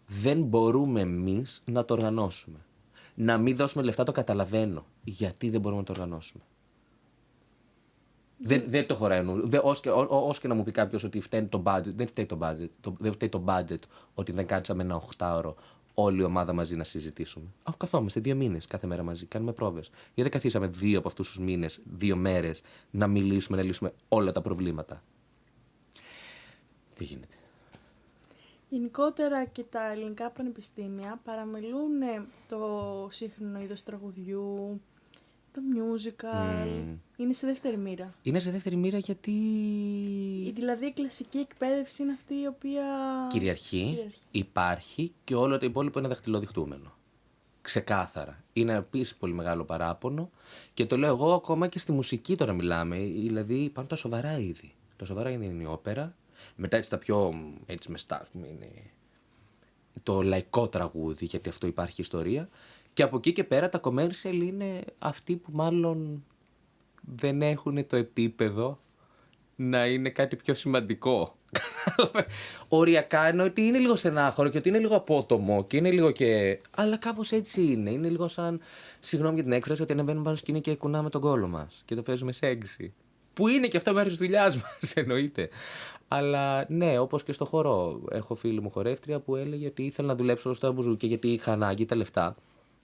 δεν μπορούμε εμείς να το οργανώσουμε. Να μην δώσουμε λεφτά το καταλαβαίνω. Γιατί δεν μπορούμε να το οργανώσουμε. Δεν, δεν το χωράει Όσο και να μου πει κάποιος ότι φταίνει το budget, δεν φταίει το budget. Το, δεν φταίει το budget ότι δεν κάτσαμε ένα οχτάωρο όλη η ομάδα μαζί να συζητήσουμε. Αφού καθόμαστε δύο μήνες κάθε μέρα μαζί, κάνουμε πρόβες. Γιατί δεν καθίσαμε δύο από αυτούς τους μήνες, δύο μέρες, να μιλήσουμε, να λύσουμε όλα τα προβλήματα; Τι γίνεται; Γενικότερα και τα ελληνικά πανεπιστήμια παραμελούν το σύγχρονο είδος τραγουδιού, το musical. Είναι σε δεύτερη μοίρα. Είναι σε δεύτερη μοίρα γιατί. Δηλαδή η κλασική εκπαίδευση είναι αυτή η οποία. Κυριαρχεί, Κυριαρχεί. υπάρχει και όλο το υπόλοιπο είναι δαχτυλοδειχτούμενο. Ξεκάθαρα. Είναι επίσης πολύ μεγάλο παράπονο και το λέω εγώ ακόμα και στη μουσική τώρα μιλάμε. Δηλαδή πάνω τα σοβαρά είδη. Τα σοβαρά είδη είναι η όπερα, μετά έτσι τα πιο έτσι μεστά, είναι το λαϊκό τραγούδι, γιατί αυτό υπάρχει ιστορία. Και από εκεί και πέρα τα commercial είναι αυτοί που μάλλον δεν έχουν το επίπεδο να είναι κάτι πιο σημαντικό. Οριακά εννοώ ότι είναι λίγο στενάχωρο και ότι είναι λίγο απότομο και είναι λίγο και. Αλλά κάπως έτσι είναι. Είναι λίγο σαν. Συγγνώμη για την έκφραση, ότι ανεβαίνουμε πάνω σκηνή και κουνάμε τον κόλο μας και το παίζουμε σε έγκυση. Που είναι και αυτό μέρος της δουλειάς μας, εννοείται. Αλλά ναι, όπως και στο χορό. Έχω φίλη μου χορεύτρια που έλεγε ότι ήθελα να δουλέψω στο μπουζούκι γιατί είχα ανάγκη τα λεφτά.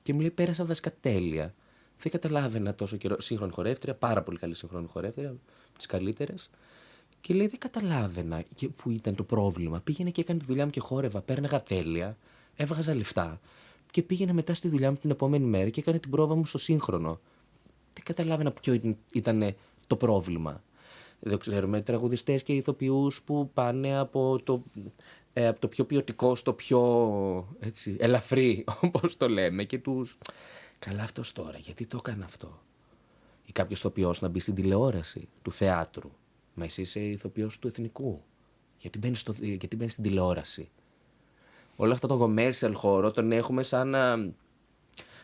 Και μου λέει πέρασα βασικά τέλεια. Δεν καταλάβαινα τόσο καιρό. Σύγχρονη χορεύτρια, πάρα πολύ καλή σύγχρονη χορεύτρια, τις καλύτερες. Και λέει δεν καταλάβαινα που ήταν το πρόβλημα. Πήγαινε και έκανε τη δουλειά μου και χόρευα. Πέρναγα τέλεια, έβγαζα λεφτά. Και πήγαινα μετά στη δουλειά μου την επόμενη μέρα και έκανε την πρόβα μου στο σύγχρονο. Δεν καταλάβαινα ποιο ήταν το πρόβλημα. Δεν ξέρουμε τραγουδιστές και ηθοποιούς που πάνε από το, ε, από το πιο ποιοτικό στο πιο έτσι, ελαφρύ, όπως το λέμε, και τους. Καλά αυτός τώρα, γιατί το έκανε αυτό. Ή κάποιος ηθοποιός να μπει στην τηλεόραση του θεάτρου. Μα εσύ είσαι ηθοποιός του εθνικού. Γιατί μπαίνεις, στο, γιατί μπαίνεις στην τηλεόραση. Όλο αυτό το commercial χώρο τον έχουμε σαν να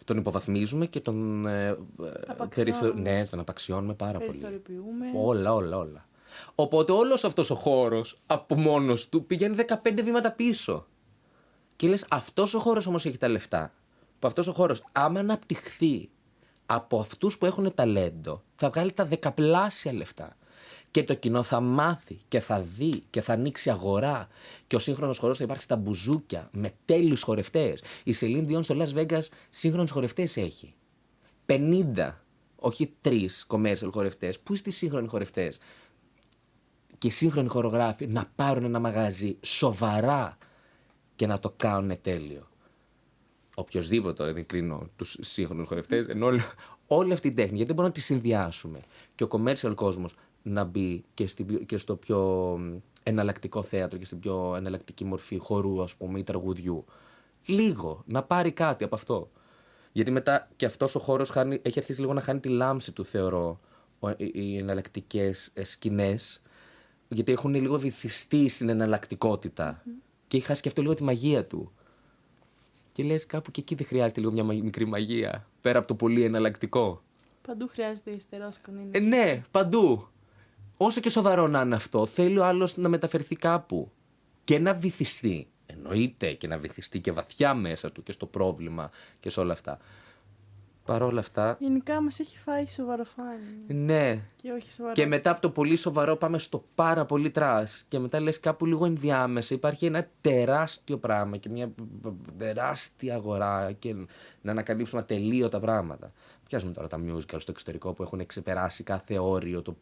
τον υποβαθμίζουμε και τον. Ε, περιθω... Ναι, τον απαξιώνουμε πάρα πολύ. Όλα, όλα, όλα. Οπότε όλος αυτός ο χώρος από μόνος του πηγαίνει 15 βήματα πίσω. Και λες, αυτός ο χώρος όμως έχει τα λεφτά. Που αυτός ο χώρος, άμα αναπτυχθεί από αυτούς που έχουν ταλέντο, θα βγάλει τα δεκαπλάσια λεφτά. Και το κοινό θα μάθει και θα δει και θα ανοίξει αγορά. Και ο σύγχρονος χορό θα υπάρχει στα μπουζούκια με τέλειους χορευτές. Η Σελήν Διόν στο Las Vegas σύγχρονου χορευτές έχει. 50, όχι 3 commercial χορευτές. Πού είστε οι σύγχρονοι χορευτές; Και οι σύγχρονοι χορογράφοι να πάρουν ένα μαγαζί σοβαρά και να το κάνουν τέλειο. Οποιοδήποτε δεν κρίνω τους σύγχρονους χορευτές, ενώ όλη αυτή η τέχνη, γιατί δεν μπορούμε να τη συνδυάσουμε. Και ο commercial κόσμος να μπει και, και στο πιο εναλλακτικό θέατρο και στην πιο εναλλακτική μορφή χορού, ας πούμε, ή τραγουδιού. Λίγο, να πάρει κάτι από αυτό. Γιατί μετά και αυτός ο χώρος έχει αρχίσει λίγο να χάνει τη λάμψη του, θεωρώ, οι εναλλακτικές ε, σκηνές. Γιατί έχουν λίγο βυθιστεί στην εναλλακτικότητα. Και έχει χάσει και αυτό λίγο τη μαγεία του. Και λες, κάπου και εκεί δεν χρειάζεται λίγο μια μικρή μαγεία. Πέρα από το πολύ εναλλακτικό. Παντού χρειάζεται ιστερό σκονή. Ε, ναι, παντού όσο και σοβαρό να είναι αυτό, θέλει ο άλλος να μεταφερθεί κάπου και να βυθιστεί. Εννοείται και να βυθιστεί και βαθιά μέσα του και στο πρόβλημα και σε όλα αυτά. Παρ' όλα αυτά. Γενικά μας έχει φάει σοβαροφάνη. Ναι. Και όχι σοβαρό. Και μετά από το πολύ σοβαρό πάμε στο πάρα πολύ τρά. Και μετά λες κάπου λίγο ενδιάμεσα. Υπάρχει ένα τεράστιο πράγμα και μια τεράστια αγορά. Και να ανακαλύψουμε ατελείωτα πράγματα. Πιάσουμε τώρα τα musical στο εξωτερικό που έχουν ξεπεράσει κάθε όριο το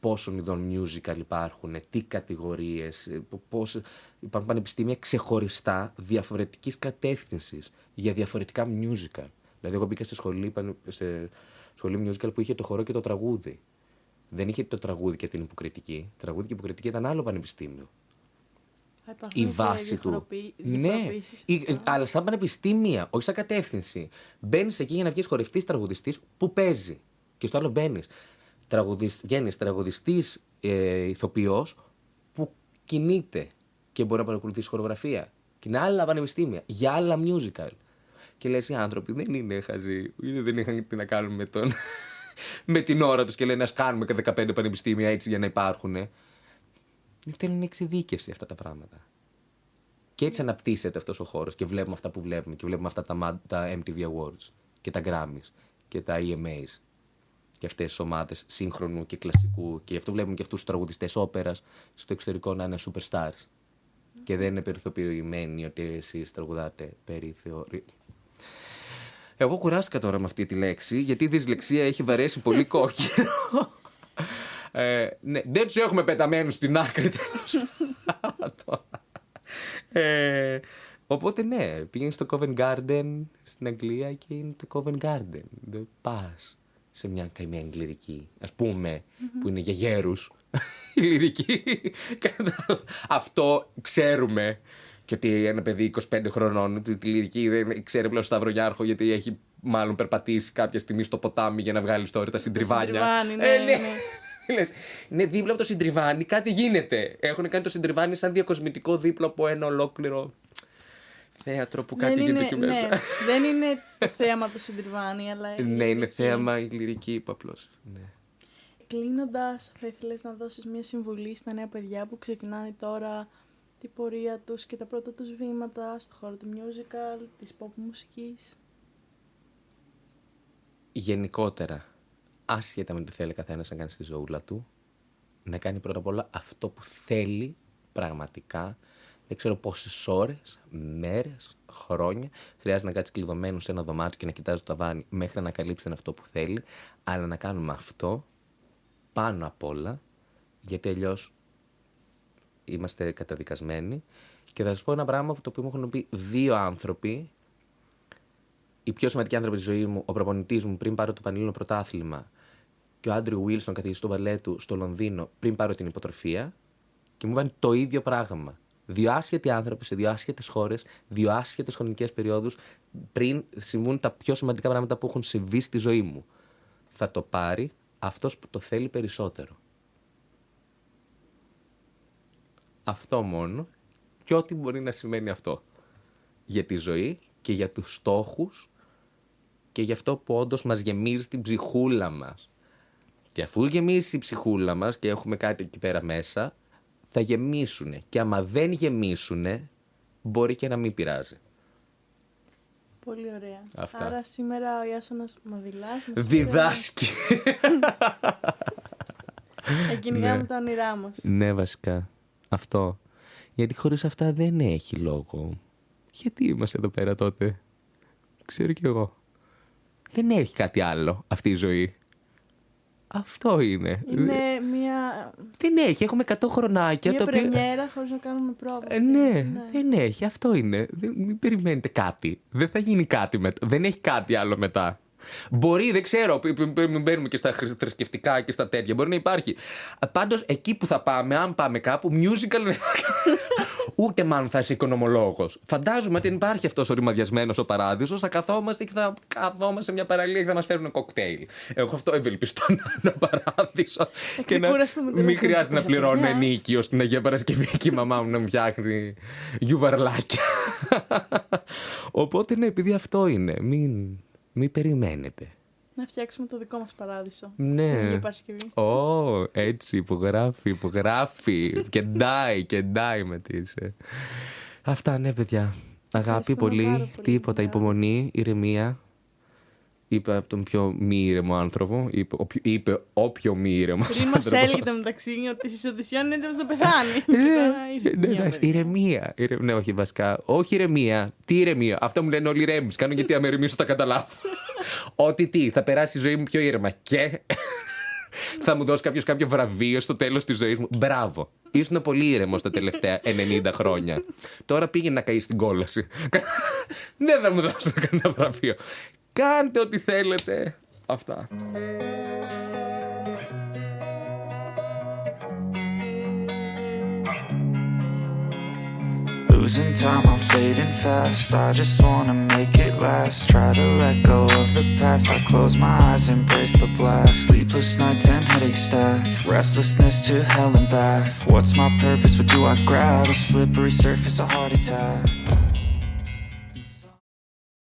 πόσων ειδών musical υπάρχουν, τι κατηγορίες, πώς υπάρχουν πανεπιστήμια ξεχωριστά διαφορετικής κατεύθυνσης για διαφορετικά musical. Δηλαδή, εγώ μπήκα σε σχολή, σε σχολή musical που είχε το χορό και το τραγούδι. Δεν είχε το τραγούδι και την υποκριτική. Τραγούδι και υποκριτική ήταν άλλο πανεπιστήμιο. η βάση του. Ναι, αλλά σαν πανεπιστήμια, όχι σαν κατεύθυνση. Μπαίνεις εκεί για να βγεις χορευτής τραγουδιστής που παίζει. Και στο άλλο μπαίνεις τραγουδιστ, βγαίνεις τραγουδιστής ε, ηθοποιός που κινείται και μπορεί να παρακολουθήσει χορογραφία. Και είναι άλλα πανεπιστήμια, για άλλα musical. Και λες οι άνθρωποι δεν είναι χαζοί, δεν είχαν τι να κάνουν με, τον... με την ώρα τους και λένε ας κάνουμε και 15 πανεπιστήμια έτσι για να υπάρχουν. Θέλουν εξειδίκευση αυτά τα πράγματα. Και έτσι αναπτύσσεται αυτός ο χώρος και βλέπουμε αυτά που βλέπουμε και βλέπουμε αυτά τα, τα MTV Awards και τα Grammys και τα EMAs και αυτές τις ομάδες σύγχρονου και κλασικού. Και γι' αυτό βλέπουμε και αυτούς τους τραγουδιστές όπερας στο εξωτερικό να είναι superstars. Και δεν είναι περιθωριοποιημένοι ότι εσείς τραγουδάτε περί θεωρή. Εγώ κουράστηκα τώρα με αυτή τη λέξη, γιατί η δυσλεξία έχει βαρέσει πολύ κόκκινο. ε, ναι, δεν τους έχουμε πεταμένους στην άκρη τέλος ε, οπότε ναι, πήγαινες στο Covent Garden στην Αγγλία και είναι το Covent Garden. Δεν πας σε μια καημένη λυρική, ας πουμε που είναι για γέρους. η λυρική. Αυτό ξέρουμε. Και ότι ένα παιδί 25 χρονών, τη λυρική δεν ξέρει πλέον Σταυρογιάρχο γιατί έχει μάλλον περπατήσει κάποια στιγμή στο ποτάμι για να βγάλει τώρα τα συντριβάνια. ναι, ε, ναι. ναι. είναι δίπλα από το συντριβάνι, κάτι γίνεται. Έχουν κάνει το συντριβάνι σαν διακοσμητικό δίπλα από ένα ολόκληρο θέατρο που κάτι γίνεται εκεί μέσα. Ναι, δεν είναι θέαμα το συντριβάνι, αλλά. ναι, είναι θέαμα η λυρική, είπα απλώς. Ναι. κλείνοντας, θα ήθελες να δώσεις μια συμβουλή στα νέα παιδιά που ξεκινάνε τώρα την πορεία τους και τα πρώτα τους βήματα στο χώρο του musical, της pop μουσικής. Γενικότερα, άσχετα με τι θέλει καθένας να κάνει στη ζωούλα του, να κάνει πρώτα απ' όλα αυτό που θέλει πραγματικά. Δεν ξέρω πόσες ώρες, μέρες, χρόνια χρειάζεται να κάτσει κλειδωμένο σε ένα δωμάτιο και να κοιτάζει το ταβάνι μέχρι να καλύψει αυτό που θέλει. Αλλά να κάνουμε αυτό πάνω απ' όλα, γιατί αλλιώς είμαστε καταδικασμένοι. Και θα σας πω ένα πράγμα που το οποίο μου έχουν πει δύο άνθρωποι. Οι πιο σημαντικοί άνθρωποι τη ζωή μου, ο προπονητής μου πριν πάρω το Πανελλήνιο Πρωτάθλημα και ο Άντριου Βίλσον, καθηγητής του μπαλέτου στο Λονδίνο, πριν πάρω την υποτροφία. Και μου είπαν το ίδιο πράγμα. Δύο άσχετοι άνθρωποι σε δύο άσχετες χώρες, δύο άσχετες χρονικές περιόδους, πριν συμβούν τα πιο σημαντικά πράγματα που έχουν συμβεί στη ζωή μου. Θα το πάρει αυτός που το θέλει περισσότερο. Αυτό μόνο και ό,τι μπορεί να σημαίνει αυτό για τη ζωή και για τους στόχους και για αυτό που όντως μας γεμίζει την ψυχούλα μας. Και αφού γεμίσει η ψυχούλα μας και έχουμε κάτι εκεί πέρα μέσα, θα γεμίσουνε. Και άμα δεν γεμίσουνε, μπορεί και να μην πειράζει. Πολύ ωραία. Αυτά. Άρα σήμερα ο Ιάσονας Μαδηλάς μας Διδάσκει. Θα κυνηγάμε ναι. τα όνειρά μας. Ναι, βασικά. Αυτό. Γιατί χωρίς αυτά δεν έχει λόγο. Γιατί είμαστε εδώ πέρα τότε; Ξέρω κι εγώ. Δεν έχει κάτι άλλο αυτή η ζωή. Αυτό είναι. Είναι μια. Δεν έχει, έχουμε 100 χρονάκια. Μια πρεμιέρα χωρίς να κάνουμε πρόβλημα. Ε, ναι, ναι, δεν έχει. Αυτό είναι. Δεν, μην περιμένετε κάτι. Δεν θα γίνει κάτι μετά. Δεν έχει κάτι άλλο μετά. Μπορεί, δεν ξέρω, μην μπαίνουμε και στα θρησκευτικά και στα τέτοια. Μπορεί να υπάρχει. Πάντως, εκεί που θα πάμε, αν πάμε κάπου, musical. Ούτε μάλλον θα είσαι οικονομολόγος. Φαντάζομαι ότι υπάρχει αυτός ο ρημαδιασμένος ο παράδεισος. Θα καθόμαστε και θα καθόμαστε σε μια παραλία και θα μας φέρουν κοκτέιλ. Εγώ αυτό ευελπιστώ να είναι ένα παράδεισο. και να μην χρειάζεται να πληρώνω ενίκιο στην Αγία Παρασκευή και η μαμά μου να μου φτιάχνει γιουβαρλάκια. Οπότε ναι, επειδή αυτό είναι. Μην μην περιμένετε. Να φτιάξουμε το δικό μας παράδεισο. Ναι. Στην Παρασκευή. Ω, έτσι, υπογράφει, υπογράφει. και ντάει, και ντάει με τις... Ε. Αυτά, ναι, παιδιά. Αγάπη πολύ, πολύ, τίποτα, υπομονή, ηρεμία είπε από τον πιο μη ήρεμο άνθρωπο. Είπε, ο, είπε όποιο μη ήρεμο Πριν μας έλεγε το μεταξύ ότι στις Οδυσσιών είναι έτοιμος να πεθάνει. Ναι, ναι, ηρεμία. Ναι, όχι βασικά. Όχι ηρεμία. Τι ηρεμία. Αυτό μου λένε όλοι ηρέμου. Κάνω γιατί αν ηρεμήσω τα καταλάβω. Ότι τι, θα περάσει η ζωή μου πιο ήρεμα. Και θα μου δώσει κάποιος κάποιο βραβείο στο τέλος της ζωής μου. Μπράβο. Ήσουν πολύ ήρεμος τα τελευταία 90 χρόνια. Τώρα πήγαινε να καείς στην κόλαση. Δεν θα μου δώσει κανένα βραβείο. Κάντε ό,τι θέλετε. Αυτά. Losing time, I'm fading fast. I just wanna make it last. Try to let go of the past. I close my eyes, embrace the blast. Sleepless nights and headaches stack. Restlessness to hell and back. What's my purpose? What do I grab? A slippery surface, a heart attack.